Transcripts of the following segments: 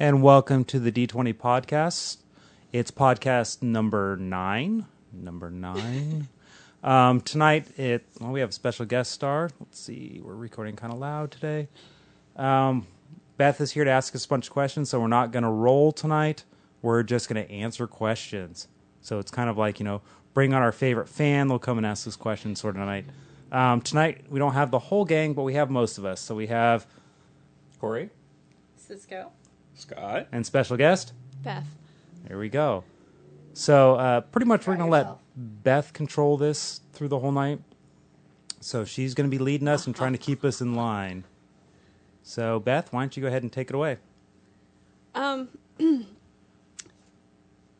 and welcome to the D20 podcast. It's podcast number nine. Number nine. um, tonight, it well, we have a special guest star. Let's see, we're recording kind of loud today. Um, Beth is here to ask us a bunch of questions, so we're not going to roll tonight. We're just going to answer questions. So it's kind of like you know, bring on our favorite fan. They'll come and ask us questions sort of tonight. Um, tonight we don't have the whole gang, but we have most of us. So we have Corey, Cisco. Scott, and special guest. Beth. There we go. So uh, pretty much we're going to let yourself. Beth control this through the whole night. So she's going to be leading us and trying to keep us in line. So Beth, why don't you go ahead and take it away? Um, I'm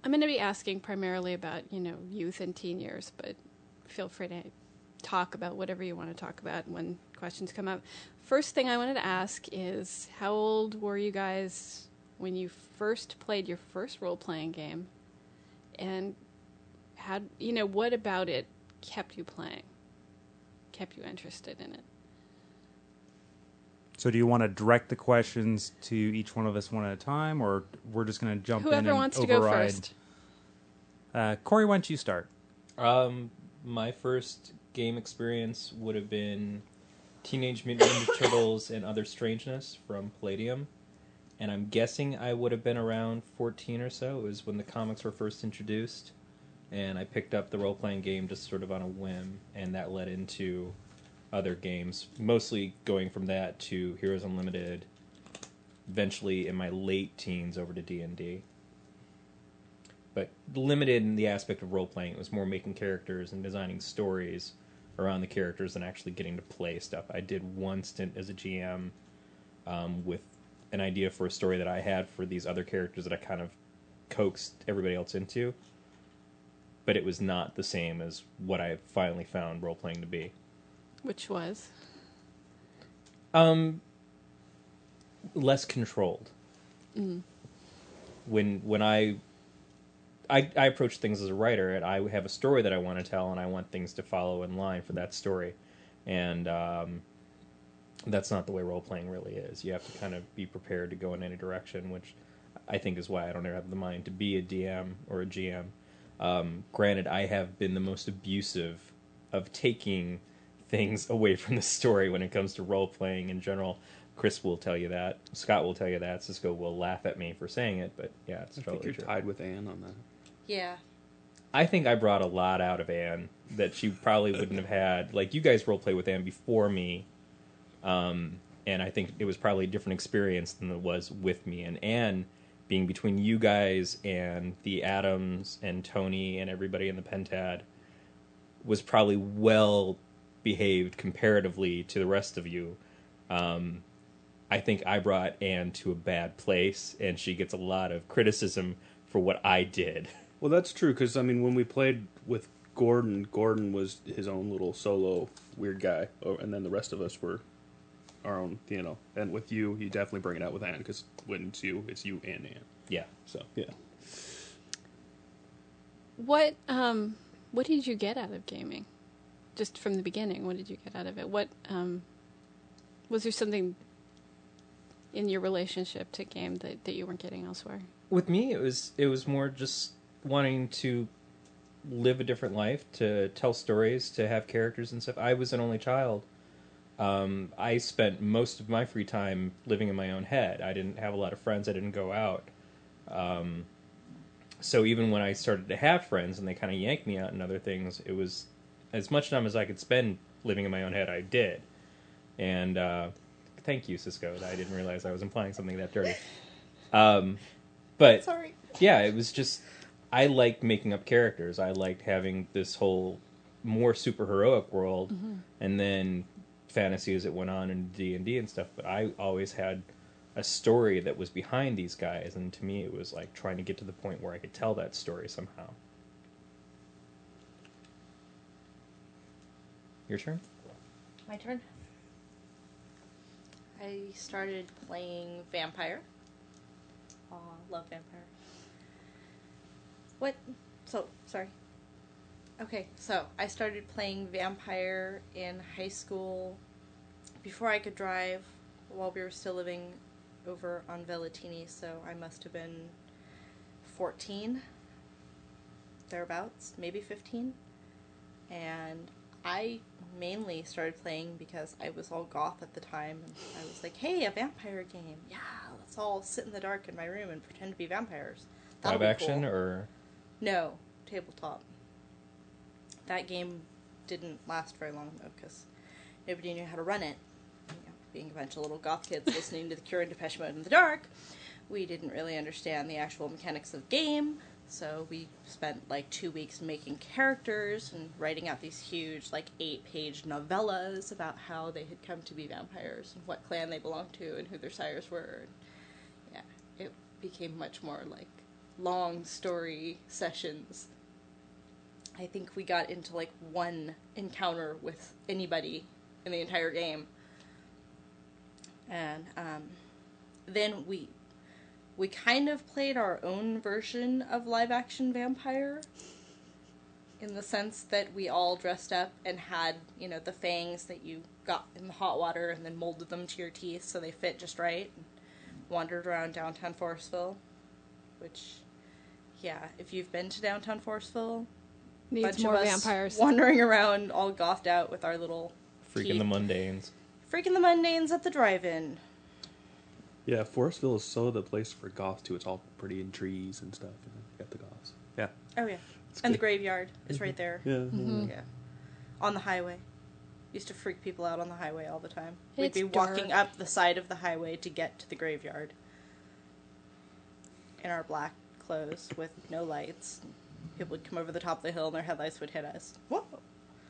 going to be asking primarily about, you know, youth and teen years, but feel free to talk about whatever you want to talk about when questions come up. First thing I wanted to ask is how old were you guys when you first played your first role playing game? And how, you know, what about it kept you playing? Kept you interested in it? So do you want to direct the questions to each one of us one at a time, or we're just going to jump in Whoever and wants to override? go first. Uh, Corey, why don't you start? Um, my first game experience would have been Teenage Mutant Ninja Turtles and Other Strangeness from Palladium, and I'm guessing I would have been around 14 or so. It was when the comics were first introduced, and I picked up the role playing game just sort of on a whim, and that led into other games, mostly going from that to Heroes Unlimited. Eventually, in my late teens, over to D and D. but limited in the aspect of role playing. It was more making characters and designing stories around the characters than actually getting to play stuff. I did one stint as a GM um, with an idea for a story that I had for these other characters that I kind of coaxed everybody else into, but it was not the same as what I finally found role playing to be. Which was? Um, less controlled. When when I, I I approach things as a writer, and I have a story that I want to tell, and I want things to follow in line for that story, and um, that's not the way role playing really is. You have to kind of be prepared to go in any direction, which I think is why I don't ever have the mind to be a DM or a GM. Um, granted, I have been the most abusive of taking things away from the story when it comes to role playing in general. Chris will tell you that. Scott will tell you that. Cisco will laugh at me for saying it, but yeah, it's I think you're true. tied with Anne on that. Yeah. I think I brought a lot out of Anne that she probably wouldn't have had. Like you guys role play with Anne before me, um, and I think it was probably a different experience than it was with me. And Anne being between you guys and the Adams and Tony and everybody in the Pentad was probably well behaved comparatively to the rest of you. Um, I think I brought Anne to a bad place, and she gets a lot of criticism for what I did. Well, that's true because I mean, when we played with Gordon, Gordon was his own little solo weird guy, oh, and then the rest of us were our own, you know. And with you, you definitely bring it out with Anne because when it's you, it's you and Anne. Yeah. So yeah, What um what did you get out of gaming? Just from the beginning, what did you get out of it? What um was there something in your relationship to game that, that you weren't getting elsewhere? with me it was it was more just wanting to live a different life to tell stories to have characters and stuff i was an only child um, i spent most of my free time living in my own head. I didn't have a lot of friends. I didn't go out. Um, so even when i started to have friends and they kind of yanked me out and other things it was as much time as i could spend living in my own head i did. And uh, thank you cisco. I didn't realize i was implying something that dirty. Um, but Sorry. yeah, it was just I liked making up characters. I liked having this whole more super heroic world, and then fantasy as it went on in D and D and stuff. But I always had a story that was behind these guys, and to me, it was like trying to get to the point where I could tell that story somehow. Your turn. My turn. I started playing Vampire. Aw, love Vampire. What? So, sorry. Okay, so I started playing Vampire in high school before I could drive while we were still living over on Vellatini, so I must have been 14, thereabouts, maybe 15. And I mainly started playing because I was all goth at the time, and I was like, hey, a vampire game. Yeah, let's all sit in the dark in my room and pretend to be vampires. That'll Live be action cool." or No, tabletop. That game didn't last very long though, because nobody knew how to run it. You know, being a bunch of little goth kids listening to the Cure and Depeche Mode in the dark, we didn't really understand the actual mechanics of the game. So we spent like two weeks making characters and writing out these huge, like eight-page novellas about how they had come to be vampires and what clan they belonged to and who their sires were. Yeah, it became much more like long story sessions. I think we got into like one encounter with anybody in the entire game. And um, then we we kind of played our own version of live action vampire in the sense that we all dressed up and had, you know, the fangs that you got in the hot water and then molded them to your teeth so they fit just right and wandered around downtown Forestville, which yeah, if you've been to downtown Forestville, Needs bunch more of us vampires. wandering around all gothed out with our little freaking teeth. the mundanes. freaking the mundanes at the drive-in. Yeah, Forestville is so the place for goths too. It's all pretty in trees and stuff. And you got the goths. Yeah. Oh yeah, It's and the graveyard is right there. Yeah. Mhm. Yeah, on the highway. Used to freak people out on the highway all the time. We'd It's be walking dark. up the side of the highway to get to the graveyard in our black clothes with no lights. People would come over the top of the hill and their headlights would hit us. Whoa!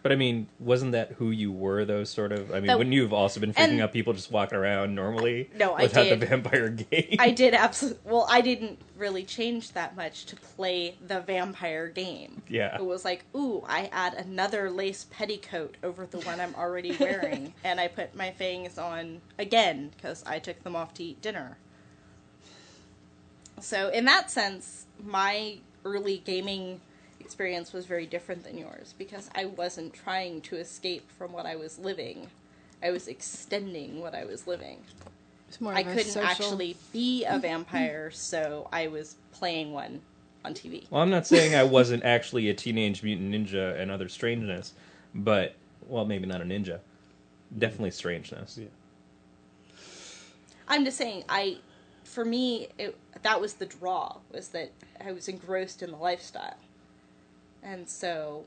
But I mean, wasn't that who you were though? Sort of. I mean, That- wouldn't you have also been freaking out people just walking around normally? No, I without did. the vampire game. I did absolutely. Well, I didn't really change that much to play the vampire game. Yeah. It was like, ooh, I add another lace petticoat over the one I'm already wearing, and I put my fangs on again because I took them off to eat dinner. So, in that sense, my early gaming experience was very different than yours because I wasn't trying to escape from what I was living. I was extending what I was living. It's more I couldn't social- actually be a mm-hmm. vampire, so I was playing one on TV. Well, I'm not saying I wasn't actually a teenage mutant ninja and other strangeness, but well, maybe not a ninja. Definitely strangeness. Yeah. I'm just saying, I, for me, it, that was the draw was that I was engrossed in the lifestyle, and so,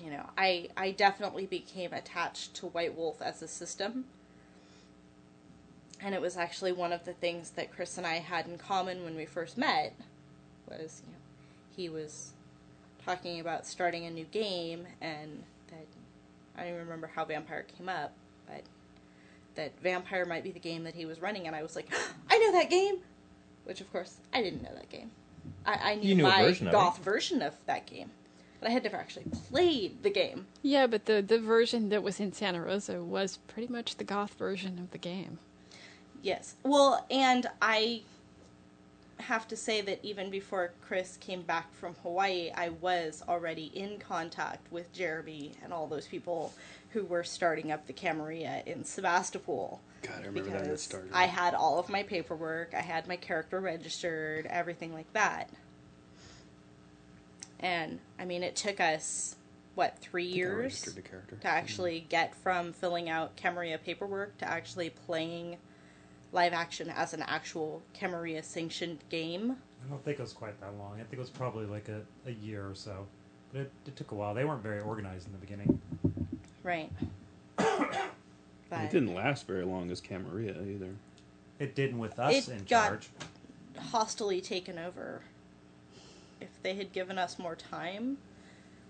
you know, I I definitely became attached to White Wolf as a system, and it was actually one of the things that Chris and I had in common when we first met, was you know, he was talking about starting a new game and that I don't even remember how Vampire came up, but that Vampire might be the game that he was running, and I was like, I know that game, which of course I didn't know that game. I, I knew, knew my version of goth version of that game, but I had never actually played the game. Yeah, but the the version that was in Santa Rosa was pretty much the goth version of the game. Yes. Well, and I have to say that even before Chris came back from Hawaii, I was already in contact with Jeremy and all those people who were starting up the Camarilla in Sebastopol. God, I remember that when Because started. I had all of my paperwork, I had my character registered, everything like that. And I mean, it took us what three I think I years registered the character. to actually mm-hmm. get from filling out Camarilla paperwork to actually playing live action as an actual Camarilla sanctioned game. I don't think it was quite that long. I think it was probably like a, a year or so. But it, it took a while. They weren't very organized in the beginning. Right. It didn't last very long as Camarilla either. It didn't with us It in got- charge. hostily taken over. If they had given us more time.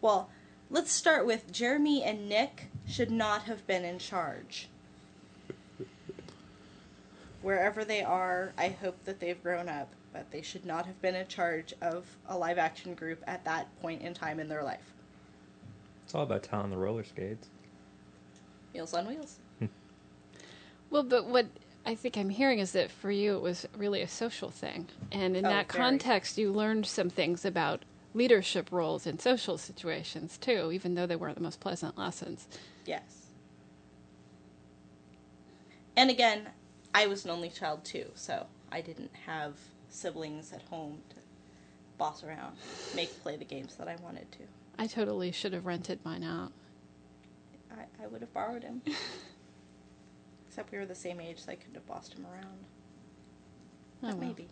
Well, let's start with Jeremy and Nick should not have been in charge. Wherever they are, I hope that they've grown up, but they should not have been in charge of a live action group at that point in time in their life. It's all about telling the roller skates. Meals on Wheels. Hmm. Well, but what I think I'm hearing is that for you it was really a social thing, and in Oh, that very. context, you learned some things about leadership roles in social situations too, even though they weren't the most pleasant lessons. Yes. And again, I was an only child too, so I didn't have siblings at home to boss around, make play the games that I wanted to. I totally should have rented mine out. I, I would have borrowed him. Except we were the same age, so I couldn't have bossed him around. Oh, But well. maybe.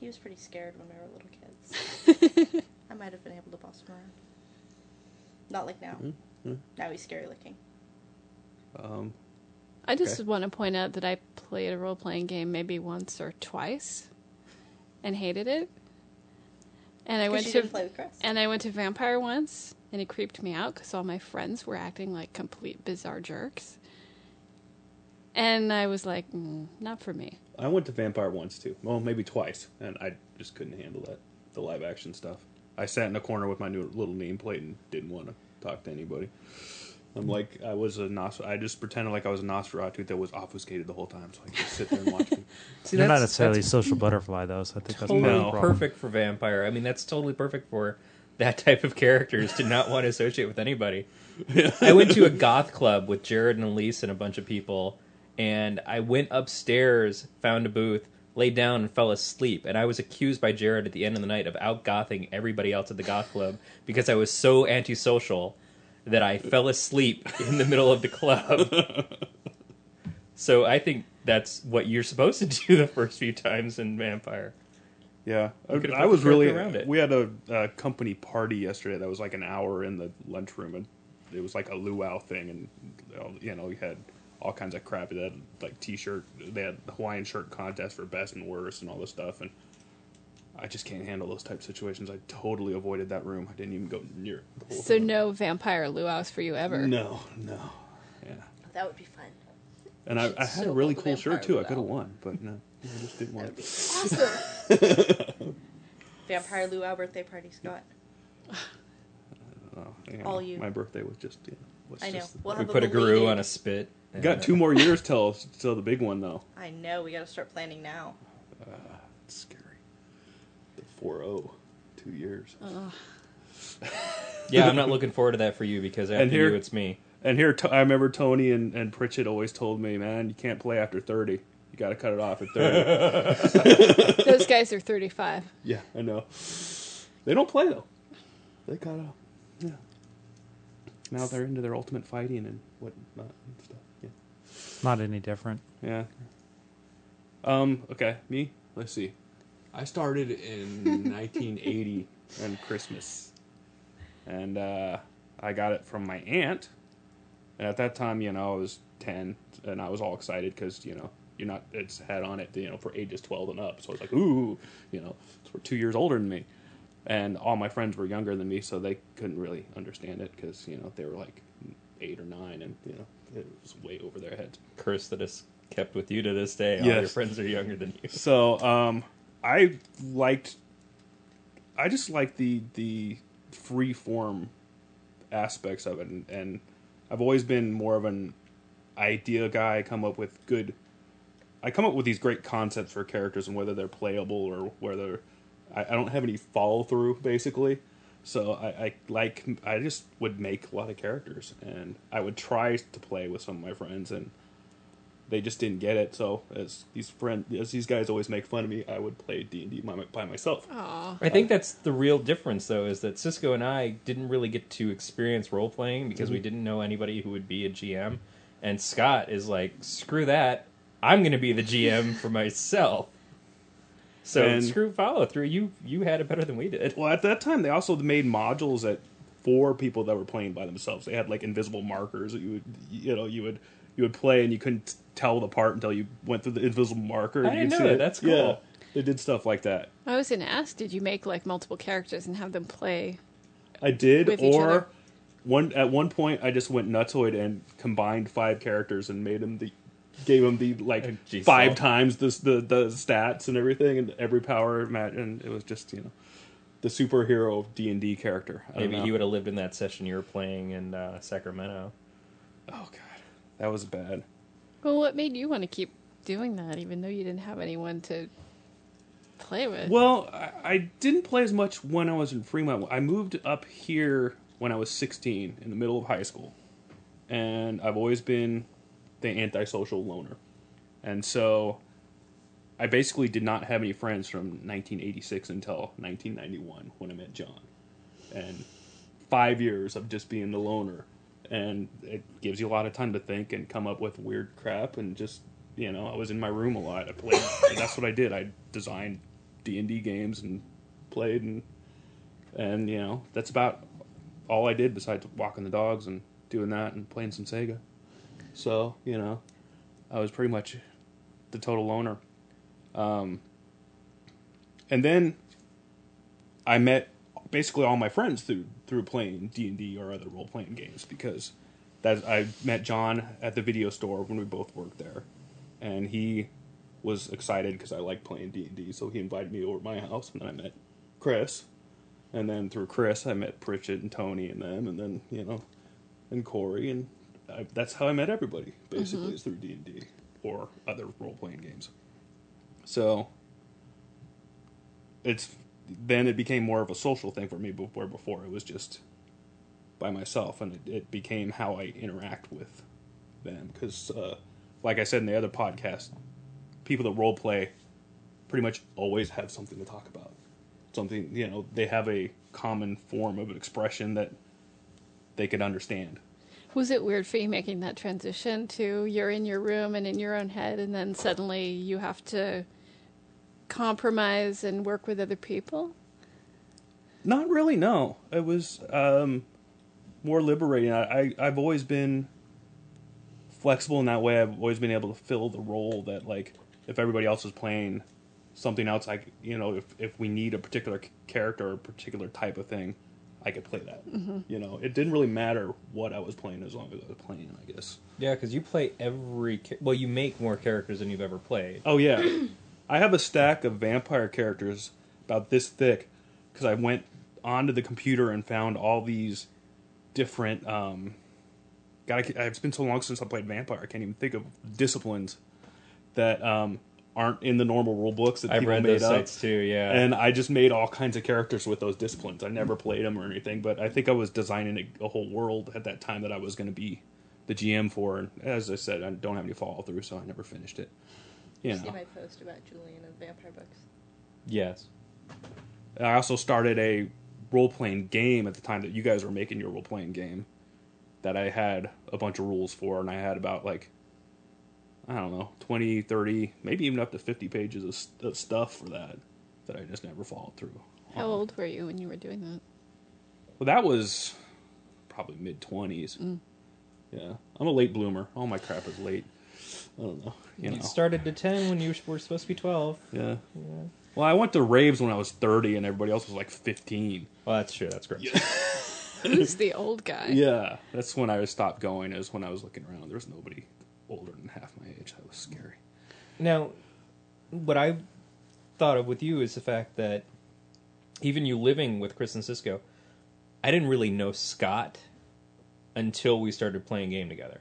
He was pretty scared when we were little kids. I might have been able to boss him around. Not like now. Mhm. Now he's scary looking. Um, I just Okay. want to point out that I played a role playing game maybe once or twice and hated it. And I went to play with Chris. and I went to Vampire once and it creeped me out cuz all my friends were acting like complete bizarre jerks. And I was like, mm, not for me. I went to Vampire once too. Well, maybe twice, and I just couldn't handle that the live action stuff. I sat in a corner with my new little nameplate and didn't want to talk to anybody. I'm like I was a Nos- I just pretended like I was a Nosferatu that was obfuscated the whole time, so I could just sit there and watch people. See, You're not necessarily a social butterfly though, so I think that's totally part No. perfect for vampire. I mean, that's totally perfect for that type of characters to not want to associate with anybody. I went to a goth club with Jared and Elise and a bunch of people, and I went upstairs, found a booth, laid down, and fell asleep. And I was accused by Jared at the end of the night of out gothing everybody else at the goth club because I was so antisocial that I fell asleep in the middle of the club. so I think that's what you're supposed to do the first few times in Vampire. Yeah, You I, I was really. around it. We had a, a company party yesterday that was like an hour in the lunchroom, and it was like a luau thing, and you know we had all kinds of crap. They had like t-shirt. They had the Hawaiian shirt contest for best and worst, and all this stuff. And I just can't handle those type of situations. I totally avoided that room. I didn't even go near. it the whole So time. no vampire luau's for you ever. no, no, yeah. That would be fun. And I, I had So a really cool shirt Vampire too. I could have won, but no, I just didn't That want would be awesome. Vampire Luau birthday party, Scott. Oh, you All you. My birthday was just. You know, was I know. just- We'll We put a guru on a spit. and, Got uh, two more years till till the big one though. I know. We got to start planning now. It's scary. The 4-0, two years. Yeah, I'm not looking forward to that for you because after And here- you, it's me. And here, To- I remember Tony and, and Pritchett always told me, man, you can't play after 30. You got to cut it off at 30. Those guys are 35. yeah, I know. They don't play though. They cut off. Yeah. Now they're into their ultimate fighting and whatnot and stuff. Yeah. Not any different. Yeah. Um. Okay. Me. Let's see. I started in 1980 on Christmas, and uh, I got it from my aunt. And at that time, you know, I was 10, and I was all excited because you know you're not. It's had on it, you know, for ages 12 and up. So it's like, ooh, you know, it's for two years older than me. And all my friends were younger than me, so they couldn't really understand it because you know they were like eight or nine, and you know it was way over their heads. Curse that is kept with you to this day. All your friends are younger than you. So um, I liked, I just like the the free form aspects of it, and, and I've always been more of an idea guy. Come up with good. I come up with these great concepts for characters, and whether they're playable or whether I, I don't have any follow through, basically. So I, I like I just would make a lot of characters, and I would try to play with some of my friends, and they just didn't get it. So as these friend, as these guys always make fun of me, I would play D and D by myself. Aw. I think that's the real difference, though, is that Cisco and I didn't really get to experience role playing because Mm-hmm. we didn't know anybody who would be a GM. And Scott is like, screw that. I'm going to be the GM for myself. So And- screw follow through. You you had it better than we did. Well, at that time, they also made modules that for people that were playing by themselves. They had like invisible markers that you would, you know, you would you would play and you couldn't tell the part until you went through the invisible marker. I and didn't know that. it. That's Yeah, cool. they did stuff like that. I was going to ask, did you make like multiple characters and have them play? I did, With each or other. one at one point I just went nutsoid and combined five characters and made them the gave him the like Geez, five times the, the the stats and everything and every power match and it was just you know the superhero D and D character. I Maybe know. he would have lived in that session you were playing in uh, Sacramento. Oh god, that was bad. Well, what made you want to keep doing that, even though you didn't have anyone to play with? Well, I, I didn't play as much when I was in Fremont. I moved up here when I was 16, in the middle of high school, and I've always been the antisocial loner. and so I basically did not have any friends from 1986 until 1991 when I met John, and five years of just being the loner, and it gives you a lot of time to think and come up with weird crap, and just you know I was in my room a lot. I played. that's what I did. I designed D and D games and played and and you know that's about all I did besides walking the dogs and doing that and playing some Sega. So you know, I was pretty much the total loner. Um, and then I met basically all my friends through through playing D and D or other role playing games because that I met John at the video store when we both worked there, and he was excited because I liked playing D and D, so he invited me over to my house, and then I met Chris, and then through Chris I met Pritchett and Tony and them, and then you know, and Corey, and I, that's how I met everybody basically is through D and D or other role playing games. So it's then it became more of a social thing for me before before it was just by myself and it, it became how I interact with them. Because uh, like I said in the other podcast people that role play pretty much always have something to talk about. Something you know they have a common form of expression that they could understand Was it weird for you making that transition to you're in your room and in your own head, and then suddenly you have to compromise and work with other people? Not really. No, it was um, more liberating. I, I I've always been flexible in that way. I've always been able to fill the role that like if everybody else is playing something else, like you know if if we need a particular character or a particular type of thing, I could play that. You know, it didn't really matter what I was playing as long as I was playing. I guess. Yeah, because you play every. Well, you make more characters than you've ever played. Oh yeah, I have a stack of vampire characters about this thick because I went onto the computer and found all these different. Um, God, I ca- it's been so long since I played vampire. I can't even think of disciplines that um, aren't in the normal rule books that I've people read made those up. sites too. Yeah, And I just made all kinds of characters with those disciplines. I never played them or anything, but I think I was designing a, a whole world at that time that I was going to be the GM for. And as I said, I don't have any follow through, so I never finished it. You See know. my post about Julian and vampire books. yes. I also started a role playing game at the time that you guys were making your role playing game that I had a bunch of rules for, and I had about like, I don't know, 20, 30, maybe even up to 50 pages of, st- of stuff for that that I just never followed through. How old were you when you were doing that? Well, that was probably mid 20s. Mm. Yeah. I'm a late bloomer. All my crap is late. I don't know. You You, know. started to ten when you were supposed to be twelve. yeah. Yeah. Well, I went to raves when I was 30, and everybody else was like 15. Well, that's true. That's great. Who's the old guy? Yeah, that's when I stopped going. Is when I was looking around. There was nobody older than half my age. That was scary. Now, what I thought of with you is the fact that even you living with Chris and Cisco, I didn't really know Scott until we started playing game together.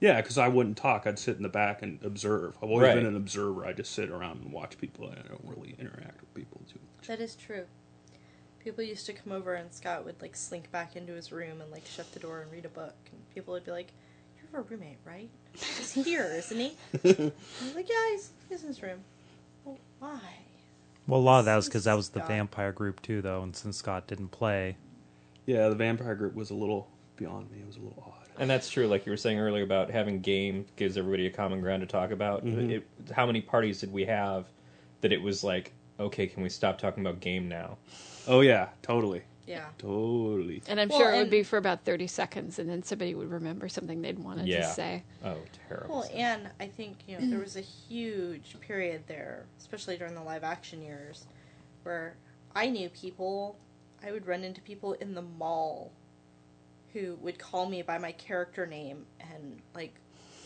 Yeah, because I wouldn't talk. I'd sit in the back and observe. I've always Right. been an observer. I just sit around and watch people. I don't really interact with people too much. That is true. People used to come over and Scott would like slink back into his room and like shut the door and read a book. And people would be like, "You have a roommate, right? He's here, isn't he?" And I'm like, "Yeah, he's, he's in his room." Well, why? Well, a lot of that was because that was the Scott. vampire group too, though, and since Scott didn't play, Yeah, the vampire group was a little beyond me. It was a little odd. And that's true, like you were saying earlier about having game gives everybody a common ground to talk about. Mhm. It, how many parties did we have that it was like, okay, can we stop talking about game now? Oh yeah, totally, Yeah. totally. And I'm Well, sure it would be for about 30 seconds, and then somebody would remember something they'd wanted Yeah. to say. Oh, terrible. Well, stuff. and I think you know there mm. was a huge period there, especially during the live action years, where I knew people. I would run into people in the mall who would call me by my character name and like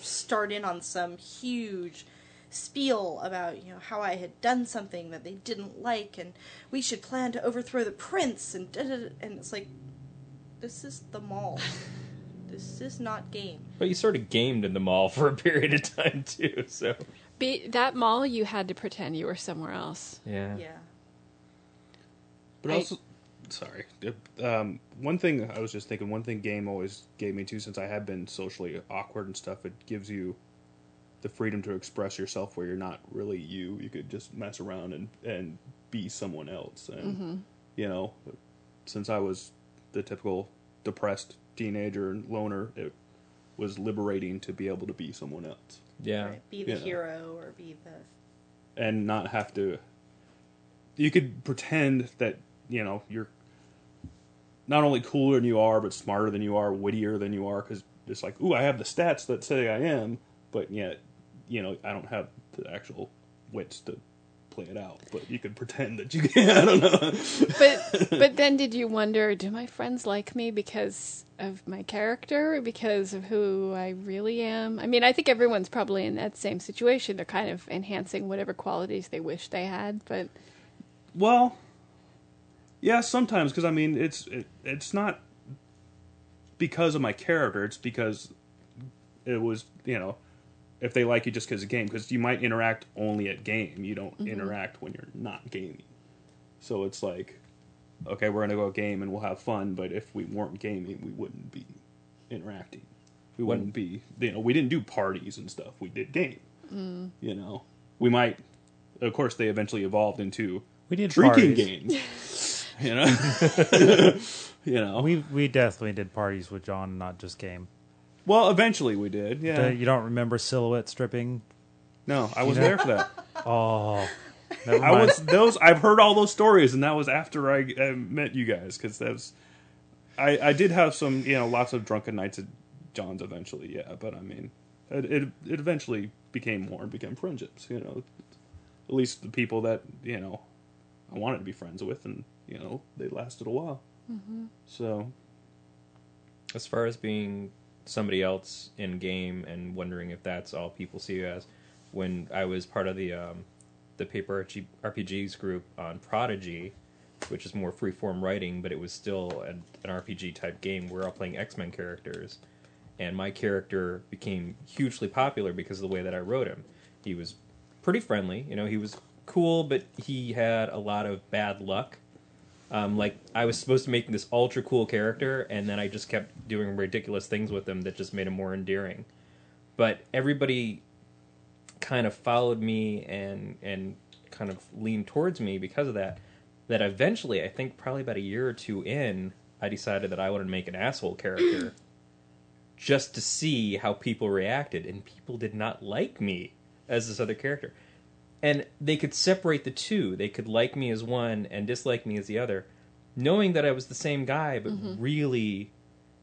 start in on some huge spiel about you know how I had done something that they didn't like and we should plan to overthrow the prince and da, da, da. and it's like this is the mall. this is not game. But you sort of gamed in the mall for a period of time too, so Be, that mall, you had to pretend you were somewhere else. yeah. Yeah. But I- also, sorry. Um, one thing I was just thinking. One thing game always gave me too, since I have been socially awkward and stuff. It gives you the freedom to express yourself where you're not really you. You could just mess around and and be someone else. And mm-hmm. you know, since I was the typical depressed teenager and loner, it was liberating to be able to be someone else Yeah. Right, Be the Yeah. hero or be the. and not have to. You could pretend that you know you're not only cooler than you are, but smarter than you are, wittier than you are, because it's like, ooh, I have the stats that say I am, but yet, you know, I don't have the actual wits to play it out. But you could pretend that you can. I don't know. but but then did you wonder do my friends like me because of my character or because of who I really am? I mean, I think everyone's probably in that same situation. They're kind of enhancing whatever qualities they wish they had, but Well, yeah, sometimes because I mean it's it, it's not because of my character. It's because it was you know if they like you just because of game because you might interact only at game. You don't mm-hmm. interact when you're not gaming. So it's like okay, we're gonna go game and we'll have fun. But if we weren't gaming, we wouldn't be interacting. We mm. wouldn't be you know we didn't do parties and stuff. We did game. Mm. You know we might. Of course, they eventually evolved into We did drinking parties. games. you know, you know. We we definitely did parties with John, not just game. Well, eventually we did. Yeah. Uh, you don't remember silhouette stripping? no, I was know? there for that. Oh, never I mind. was those. I've heard all those stories, and that was after I, I met you guys because that's. I I did have some you know lots of drunken nights at John's eventually. Yeah, but I mean, it it, it eventually became more and became friendships. You know, at least the people that you know I wanted to be friends with, and you know they lasted a while. So As far as being somebody else in game and wondering if that's all people see you as, when I was part of the um, the paper RPGs group on Prodigy, which is more freeform writing, but it was still an, an RPG type game. We're all playing X Men characters, and my character became hugely popular because of the way that I wrote him. He was pretty friendly, you know. He was cool, but he had a lot of bad luck. Um, like I was supposed to make this ultra cool character, and then I just kept doing ridiculous things with him that just made him more endearing. But everybody kind of followed me and and kind of leaned towards me because of that. That eventually, I think probably about a year or two in, I decided that I wanted to make an asshole character just to see how people reacted, and people did not like me as this other character and they could separate the two. They could like me as one and dislike me as the other, knowing that I was the same guy, but mm-hmm. really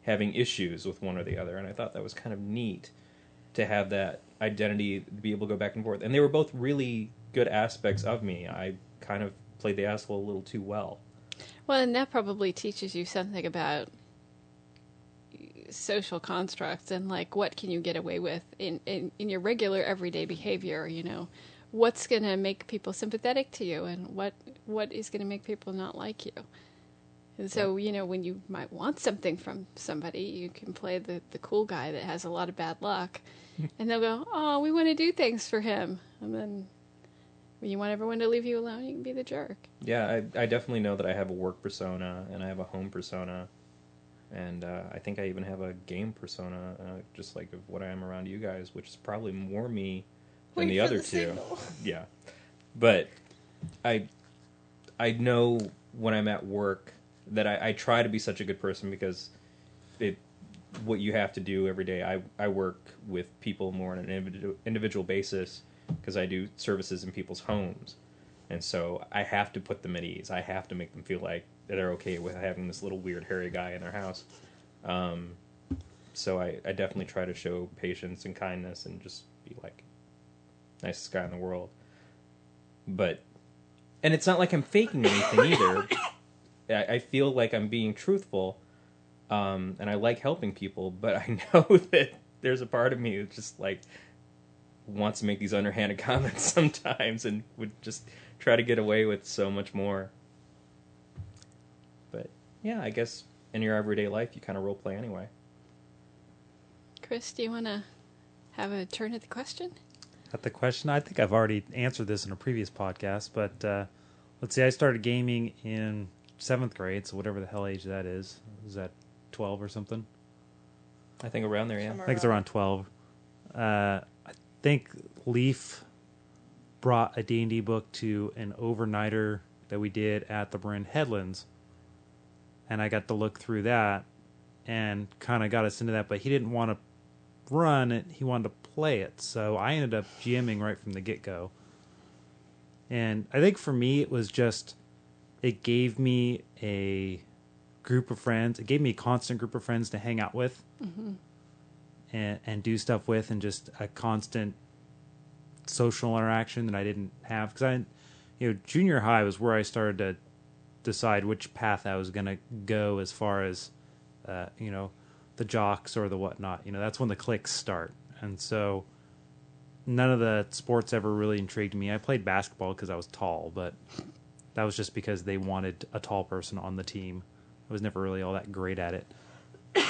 having issues with one or the other. And I thought that was kind of neat to have that identity, to be able to go back and forth. And they were both really good aspects of me. I kind of played the asshole a little too well. well, and that probably teaches you something about social constructs and like what can you get away with in in, in your regular everyday behavior, you know. What's going to make people sympathetic to you and what what is going to make people not like you? And so, you know, when you might want something from somebody, you can play the, the cool guy that has a lot of bad luck. and they'll go, Oh, we want to do things for him. And then when you want everyone to leave you alone, you can be the jerk. Yeah, I, I definitely know that I have a work persona and I have a home persona. And uh, I think I even have a game persona, uh, just like of what I am around you guys, which is probably more me than Wait the other the two. signal. Yeah, but I I know when I'm at work that I, I try to be such a good person because it what you have to do every day. I I work with people more on an individual individual basis because I do services in people's homes, and so I have to put them at ease. I have to make them feel like they're okay with having this little weird hairy guy in their house. Um, so I, I definitely try to show patience and kindness and just be like nicest guy in the world. But and it's not like I'm faking anything either. I, I feel like I'm being truthful, um, and I like helping people. But I know that there's a part of me that just like wants to make these underhanded comments sometimes, and would just try to get away with so much more. But yeah, I guess in your everyday life, you kind of role play anyway. Chris, do you want to have a turn at the question? At the question, I think I've already answered this in a previous podcast, but uh, let's see. I started gaming in seventh grade, so whatever the hell age that is. Is that twelve or something? I think around there, yeah. Somewhere I think it's around twelve. Uh, I, think Leaf brought a D&D book to an overnighter that we did at the Marin Headlands. And I got to look through that and kind of got us into that, but he didn't want to run it, he wanted to play it. So I ended up GMing right from the get-go. And I think for me it was just it gave me a group of friends. It gave me a constant group of friends to hang out with and and do stuff with, and just a constant social interaction that I didn't have because I, you know, junior high was where I started to decide which path I was going to go as far as, uh, you know, the jocks or the whatnot. You know, that's when the cliques start, and so none of the sports ever really intrigued me. I played basketball because I was tall, but that was just because they wanted a tall person on the team. I was never really all that great at it.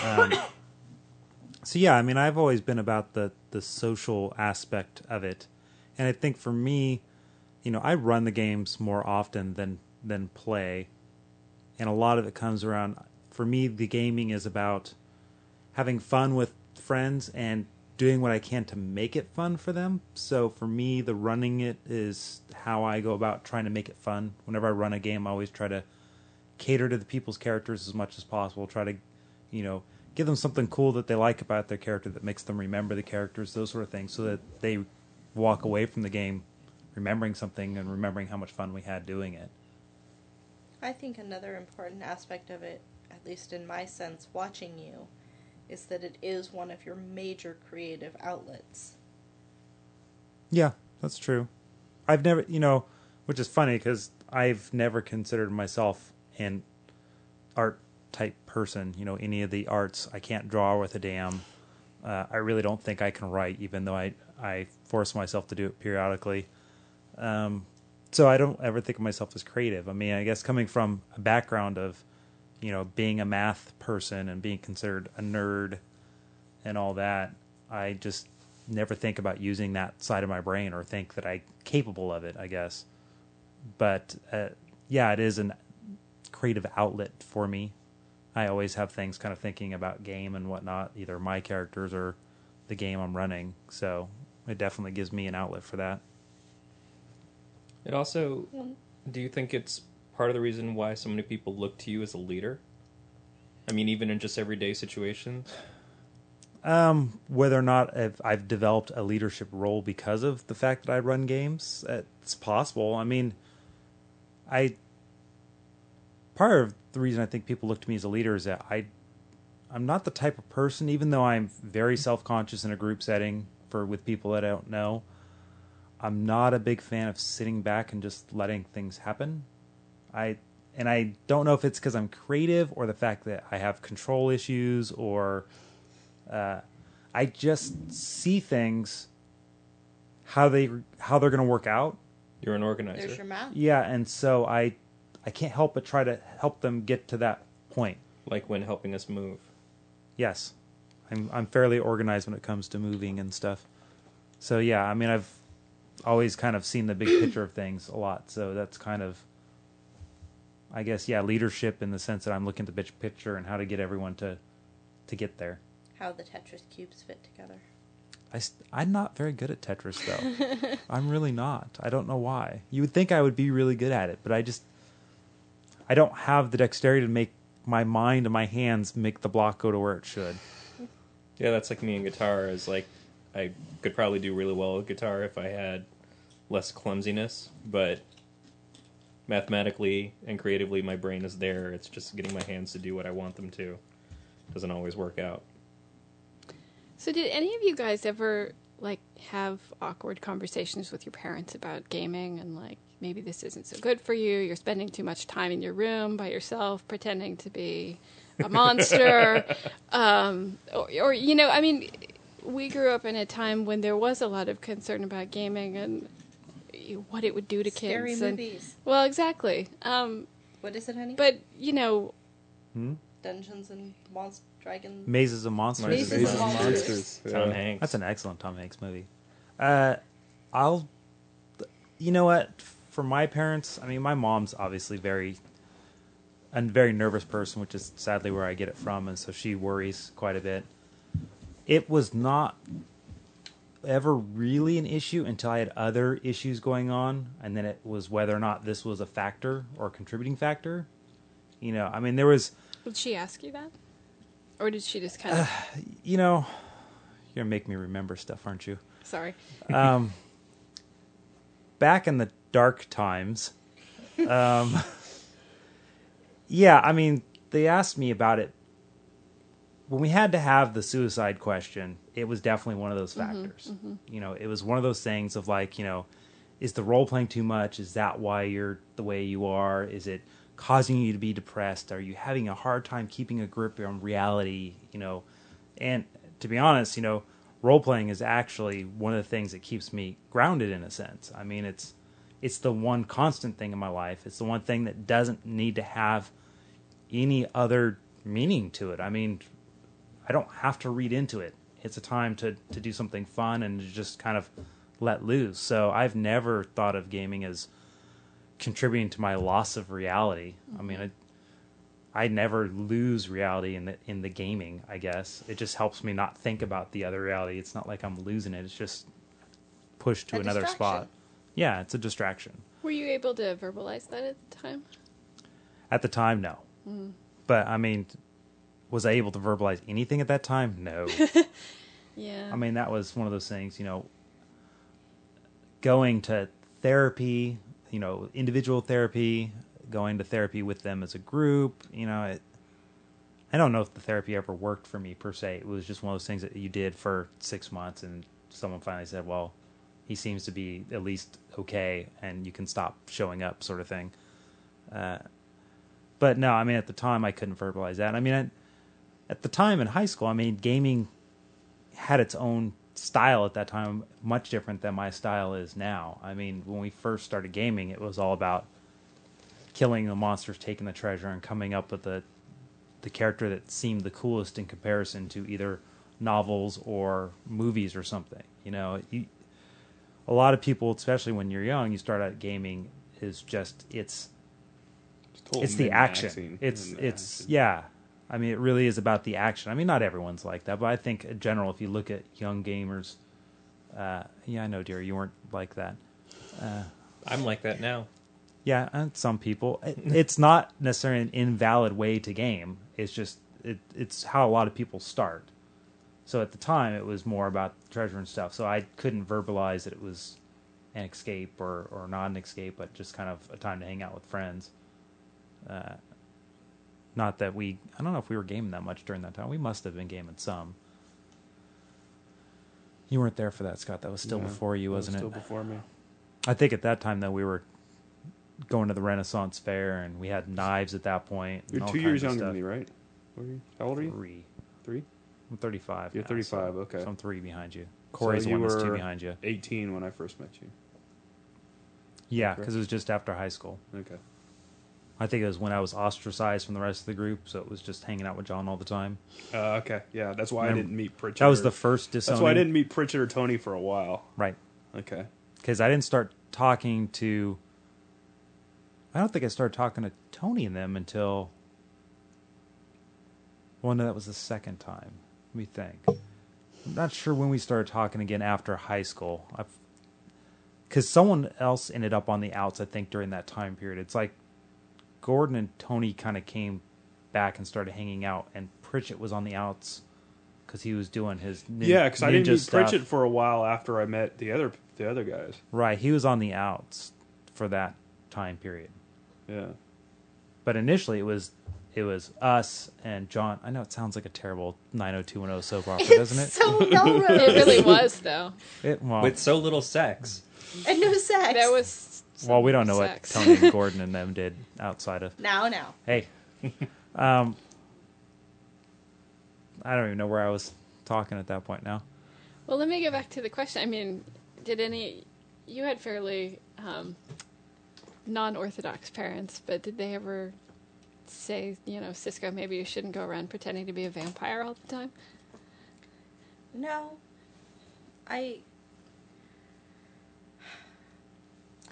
Um, so yeah, I mean, I've always been about the the social aspect of it, and I think for me, you know, I run the games more often than than play, and a lot of it comes around. For me, the gaming is about having fun with friends and doing what I can to make it fun for them. So for me, the running it is how I go about trying to make it fun. Whenever I run a game, I always try to cater to the people's characters as much as possible. Try to, you know, give them something cool that they like about their character that makes them remember the characters, those sort of things, so that they walk away from the game remembering something and remembering how much fun we had doing it. I think another important aspect of it, at least in my sense, watching you, is that it is one of your major creative outlets. Yeah, that's true. I've never, you know, which is funny because I've never considered myself an art type person. You know, any of the arts, I can't draw with a damn. Uh, I really don't think I can write, even though I I force myself to do it periodically. Um, so I don't ever think of myself as creative. I mean, I guess coming from a background of, you know, being a math person and being considered a nerd and all that, I just never think about using that side of my brain or think that I'm capable of it, I guess. But uh, yeah, it is a creative outlet for me. I always have things kind of thinking about game and whatnot, either my characters or the game I'm running. So it definitely gives me an outlet for that. It also, do you think it's part of the reason why so many people look to you as a leader? I mean, even in just everyday situations. Um, whether or not I've, I've developed a leadership role because of the fact that I run games, it's possible. I mean, I part of the reason I think people look to me as a leader is that I I'm not the type of person, even though I'm very self conscious in a group setting for with people that I don't know. I'm not a big fan of sitting back and just letting things happen. I and I don't know if it's because I'm creative or the fact that I have control issues or uh, I just see things how they how they're going to work out. You're an organizer. There's your math. Yeah, and so I I can't help but try to help them get to that point. like when helping us move. Yes, I'm I'm fairly organized when it comes to moving and stuff. So yeah, I mean I've always kind of seen the big picture of things a lot. So that's kind of I guess yeah, leadership in the sense that I'm looking at the big picture and how to get everyone to to get there. How the Tetris cubes fit together. I st- I'm not very good at Tetris though. I'm really not. I don't know why. You would think I would be really good at it, but I just I don't have the dexterity to make my mind and my hands make the block go to where it should. Yeah, that's like me and guitar. Is like I could probably do really well with guitar if I had less clumsiness, but mathematically and creatively, my brain is there. It's just getting my hands to do what I want them to. Doesn't always work out. So, did any of you guys ever like have awkward conversations with your parents about gaming and like maybe this isn't so good for you? You're spending too much time in your room by yourself, pretending to be a monster, um, or, or you know, I mean, we grew up in a time when there was a lot of concern about gaming and what it would do to Scary kids. and- well, exactly. Um, What is it, honey? but you know, Dungeons and Monsters, Dragons. Mazes of Monsters. Mazes Mazes of and Monsters. Monsters. Tom yeah. Hanks. That's an excellent Tom Hanks movie. Uh, I'll, you know what? For my parents, I mean, my mom's obviously very, a very nervous person, which is sadly where I get it from, and so she worries quite a bit. It was not ever really an issue until I had other issues going on, and then it was whether or not this was a factor or a contributing factor. You know, I mean, there was, Did she ask you that, or did she just kind of? you know, you're gonna make me remember stuff, aren't you? sorry. um, back in the dark times, um, yeah, I mean, they asked me about it when we had to have the suicide question. It was definitely one of those mm-hmm, factors. Mm-hmm. You know, it was one of those things of like, you know, is the role playing too much? Is that why you're the way you are? Is it causing you to be depressed? Are you having a hard time keeping a grip on reality? You know, and to be honest, you know, role playing is actually one of the things that keeps me grounded in a sense. I mean, it's it's the one constant thing in my life. It's the one thing that doesn't need to have any other meaning to it. I mean, I don't have to read into it. It's a time to to do something fun and just kind of let loose. So I've never thought of gaming as contributing to my loss of reality. I mean, I, I never lose reality in the in the gaming. I guess it just helps me not think about the other reality. It's not like I'm losing it. It's just pushed to A another spot. Yeah, it's a distraction. Were you able to verbalize that at the time? At the time, no. Hmm. But I mean, was I able to verbalize anything at that time? No. Yeah. I mean, that was one of those things, you know, going to therapy, you know, individual therapy, going to therapy with them as a group, you know, it, I don't know if the therapy ever worked for me per se. It was just one of those things that you did for six months and someone finally said, well, he seems to be at least okay and you can stop showing up, sort of thing. Uh, but no, I mean, at the time, I couldn't verbalize that. I mean, I, at the time in high school, I mean, gaming had its own style at that time, much different than my style is now. I mean, when we first started gaming, it was all about killing the monsters, taking the treasure, and coming up with the the character that seemed the coolest in comparison to either novels or movies or something. You know, you, a lot of people, especially when you're young, you start out gaming is just it's total it's the action. It's it's action. yeah. I mean, it really is about the action. I mean, not everyone's like that, but I think in general, if you look at young gamers, uh, yeah, I know, dear, you weren't like that. I'm like that now. Yeah, and some people. It, it's not necessarily an invalid way to game. It's just it, it's how a lot of people start. So at the time, it was more about treasure and stuff. So I couldn't verbalize that it was an escape or or not an escape, but just kind of a time to hang out with friends. Uh, not that we. I don't know if we were gaming that much during that time. We must have been gaming some. You weren't there for that, Scott. That was still No, before you, that was wasn't Still it? before me. I think at that time though we were going to the Renaissance Fair and we had knives at that point. You're two years younger stuff. than me, right? You? How old are you? Three. Three? I'm 35. You're now, 35, so- okay. So I'm three behind you. Corey's So the one you that's two behind you. 18 when I first met you. Yeah, because it was just after high school. Okay. I think it was when I was ostracized from the rest of the group, so it was just hanging out with John all the time. Uh, okay. Yeah, that's why I didn't meet Pritchard. That was the first That's why I didn't meet Pritchard or Tony for a while. Right. Okay. Because I didn't start talking to. I don't think I started talking to Tony and them until. Well, no, that was the second time. Let me think. I'm not sure when we started talking again after high school. Because someone else ended up on the outs, I think, during that time period. It's like Gordon and Tony kind of came back and started hanging out, and Pritchett was on the outs because he was doing his nin- yeah, because I didn't meet stuff. Pritchett for a while after I met the other the other guys. Right, he was on the outs for that time period. Yeah. But initially, it was it was us and John. I know it sounds like a terrible 90210 soap opera, doesn't it? so It really was, though. it well, With so little sex. and no sex. There was. Well, we don't know sex. what Tony and Gordon and them did outside of. now, now. Hey, um, I don't even know where I was talking at that point now. Well, let me get back to the question. I mean, did any. You had fairly um, non Orthodox parents, but did they ever say, you know, Cisco, maybe you shouldn't go around pretending to be a vampire all the time? No. I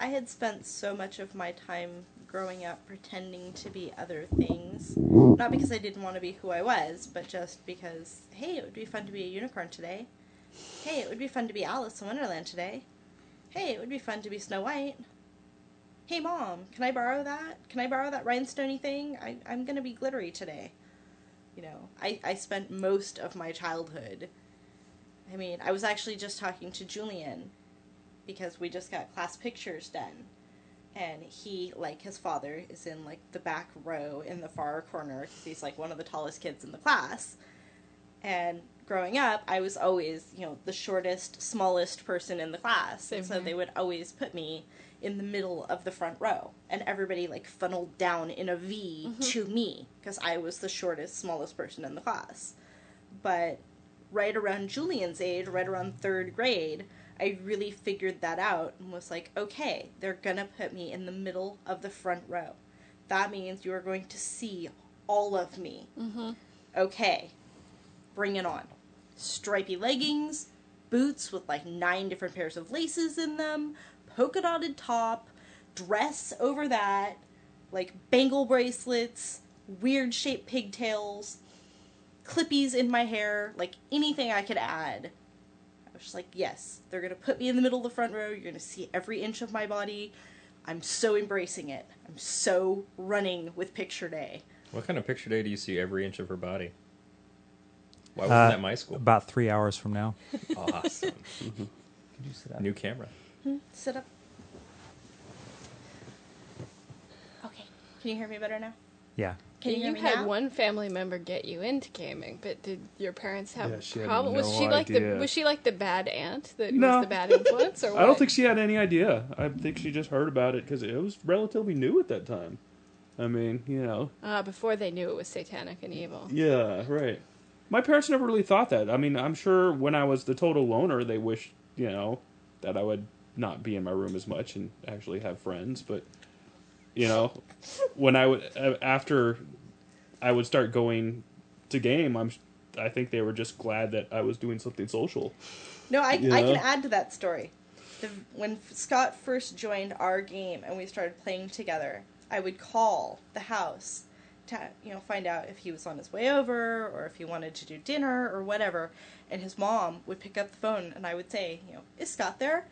I had spent so much of my time growing up pretending to be other things. Not because I didn't want to be who I was, but just because, hey, it would be fun to be a unicorn today. Hey, it would be fun to be Alice in Wonderland today. Hey, it would be fun to be Snow White. Hey, Mom, can I borrow that? Can I borrow that rhinestoney thing? I, I'm going to be glittery today. You know, I, I spent most of my childhood. I mean, I was actually just talking to Julian because we just got class pictures done. And he, like his father, is in like the back row in the far corner because he's like one of the tallest kids in the class. And growing up, I was always, you know, the shortest, smallest person in the class. Same and so here. they would always put me in the middle of the front row. And everybody like funneled down in a V mm-hmm. to me because I was the shortest, smallest person in the class. But right around Julian's age, right around third grade, I really figured that out and was like, okay, they're gonna put me in the middle of the front row. That means you are going to see all of me. Mm-hmm. Okay, bring it on. Stripy leggings, boots with like nine different pairs of laces in them, polka dotted top, dress over that, like bangle bracelets, weird shaped pigtails, clippies in my hair, like anything I could add. I just like, yes, they're gonna put me in the middle of the front row. You're gonna see every inch of my body. I'm so embracing it. I'm so running with picture day. What kind of picture day do you see every inch of her body? Why Uh, wasn't that my school? About three hours from now. Awesome. Could you sit up? New camera. Sit up. Okay. Can you hear me better now? Yeah. Can you, you me had now? one family member get you into gaming, but did your parents have Yeah, she had problem? was no she like the was she like the bad aunt that No. was the bad influence, or what? I don't think she had any idea. I think she just heard about it because it was relatively new at that time. I mean, you know, uh, before they knew it was satanic and evil. yeah, right. My parents never really thought that. I mean, I'm sure when I was the total loner, they wished, you know, that I would not be in my room as much and actually have friends. But, you know, when I would uh, after I would start going to game, I'm I think they were just glad that I was doing something social. No, I, You I can add to that story. The, when Scott first joined our game and we started playing together, I would call the house to you know find out if he was on his way over or if he wanted to do dinner or whatever. And his mom would pick up the phone and I would say, you know, is Scott there?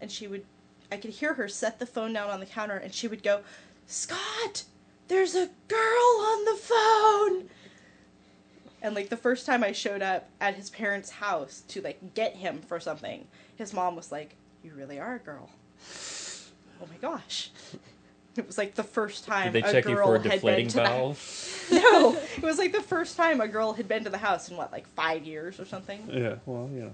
And she would, I could hear her set the phone down on the counter and she would go, Scott, there's a girl on the phone. And like the first time I showed up at his parents' house to like get him for something, his mom was like, "You really are a girl." Oh my gosh! It was like the first time Did they a check you girl for a had been deflating to the- valve? No, it was like the first time a girl had been to the house in what, like five years or something. Yeah, well, you know.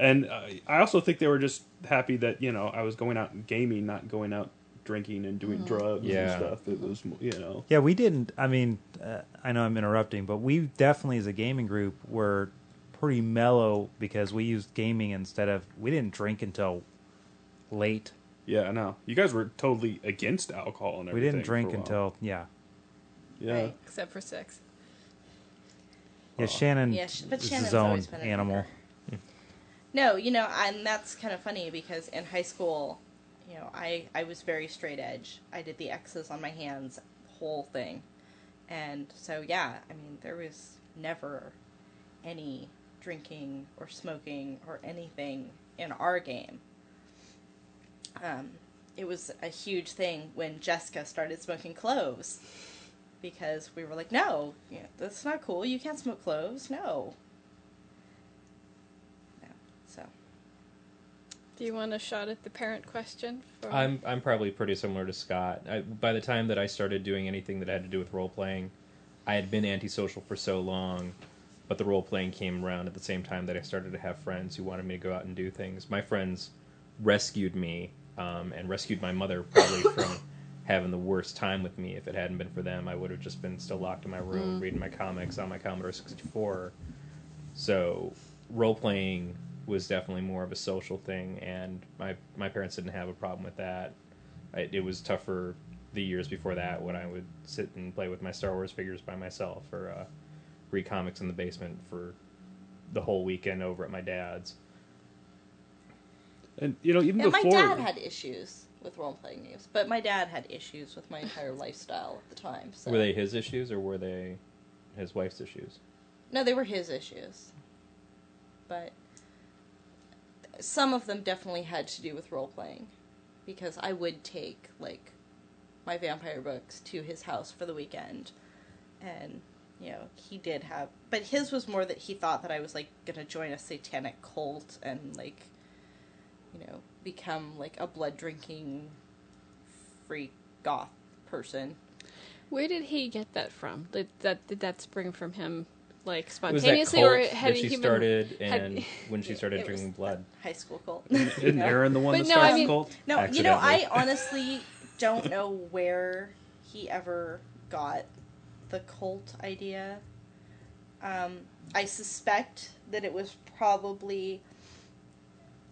And uh, I also think they were just happy that you know I was going out and gaming, not going out drinking and doing drugs Yeah. and stuff. It was, you know, Yeah, we didn't. I mean, uh, I know I'm interrupting, but we definitely, as a gaming group, were pretty mellow because we used gaming instead of. We didn't drink until late. yeah, I know. You guys were totally against alcohol and everything. We didn't drink until yeah. yeah. Right. Except for sex. Yeah. Shannon Yeah, but Shannon's his own always been a animal. drinker. No, you know, and that's kind of funny because in high school, you know, I I was very straight edge. I did the X's on my hands, whole thing, and so yeah, I mean, there was never any drinking or smoking or anything in our game. Um, it was a huge thing when Jessica started smoking cloves because we were like, no, you know, that's not cool. You can't smoke cloves. No. No. So. Do you want a shot at the parent question? For... I'm I'm probably pretty similar to Scott. I, by the time that I started doing anything that had to do with role playing, I had been antisocial for so long, but the role playing came around at the same time that I started to have friends who wanted me to go out and do things. My friends rescued me um, and rescued my mother probably from having the worst time with me. If it hadn't been for them, I would have just been still locked in my room reading my comics on my Commodore 64. So role playing was definitely more of a social thing, and my my parents didn't have a problem with that. I, it was tougher the years before that when I would sit and play with my Star Wars figures by myself, or uh, read comics in the basement for the whole weekend over at my dad's. And you know, even Yeah, my dad had issues with role playing games, but my dad had issues with my entire lifestyle at the time. So. Were they his issues or were they his wife's issues? No, they were his issues. But some of them definitely had to do with role playing because I would take like my vampire books to his house for the weekend. And you know he did have but his was more that he thought that I was like gonna join a satanic cult and like you know become like a blood drinking freak goth person. Where did he get that from? Did that did that spring from him, like It was that spontaneously, cult or that she he been- started, had- and when she started drinking blood. high school cult Isn't Aaron the one But that no, starts I mean- the cult? No, you know, I honestly don't know where he ever got the cult idea. Um, I suspect that it was probably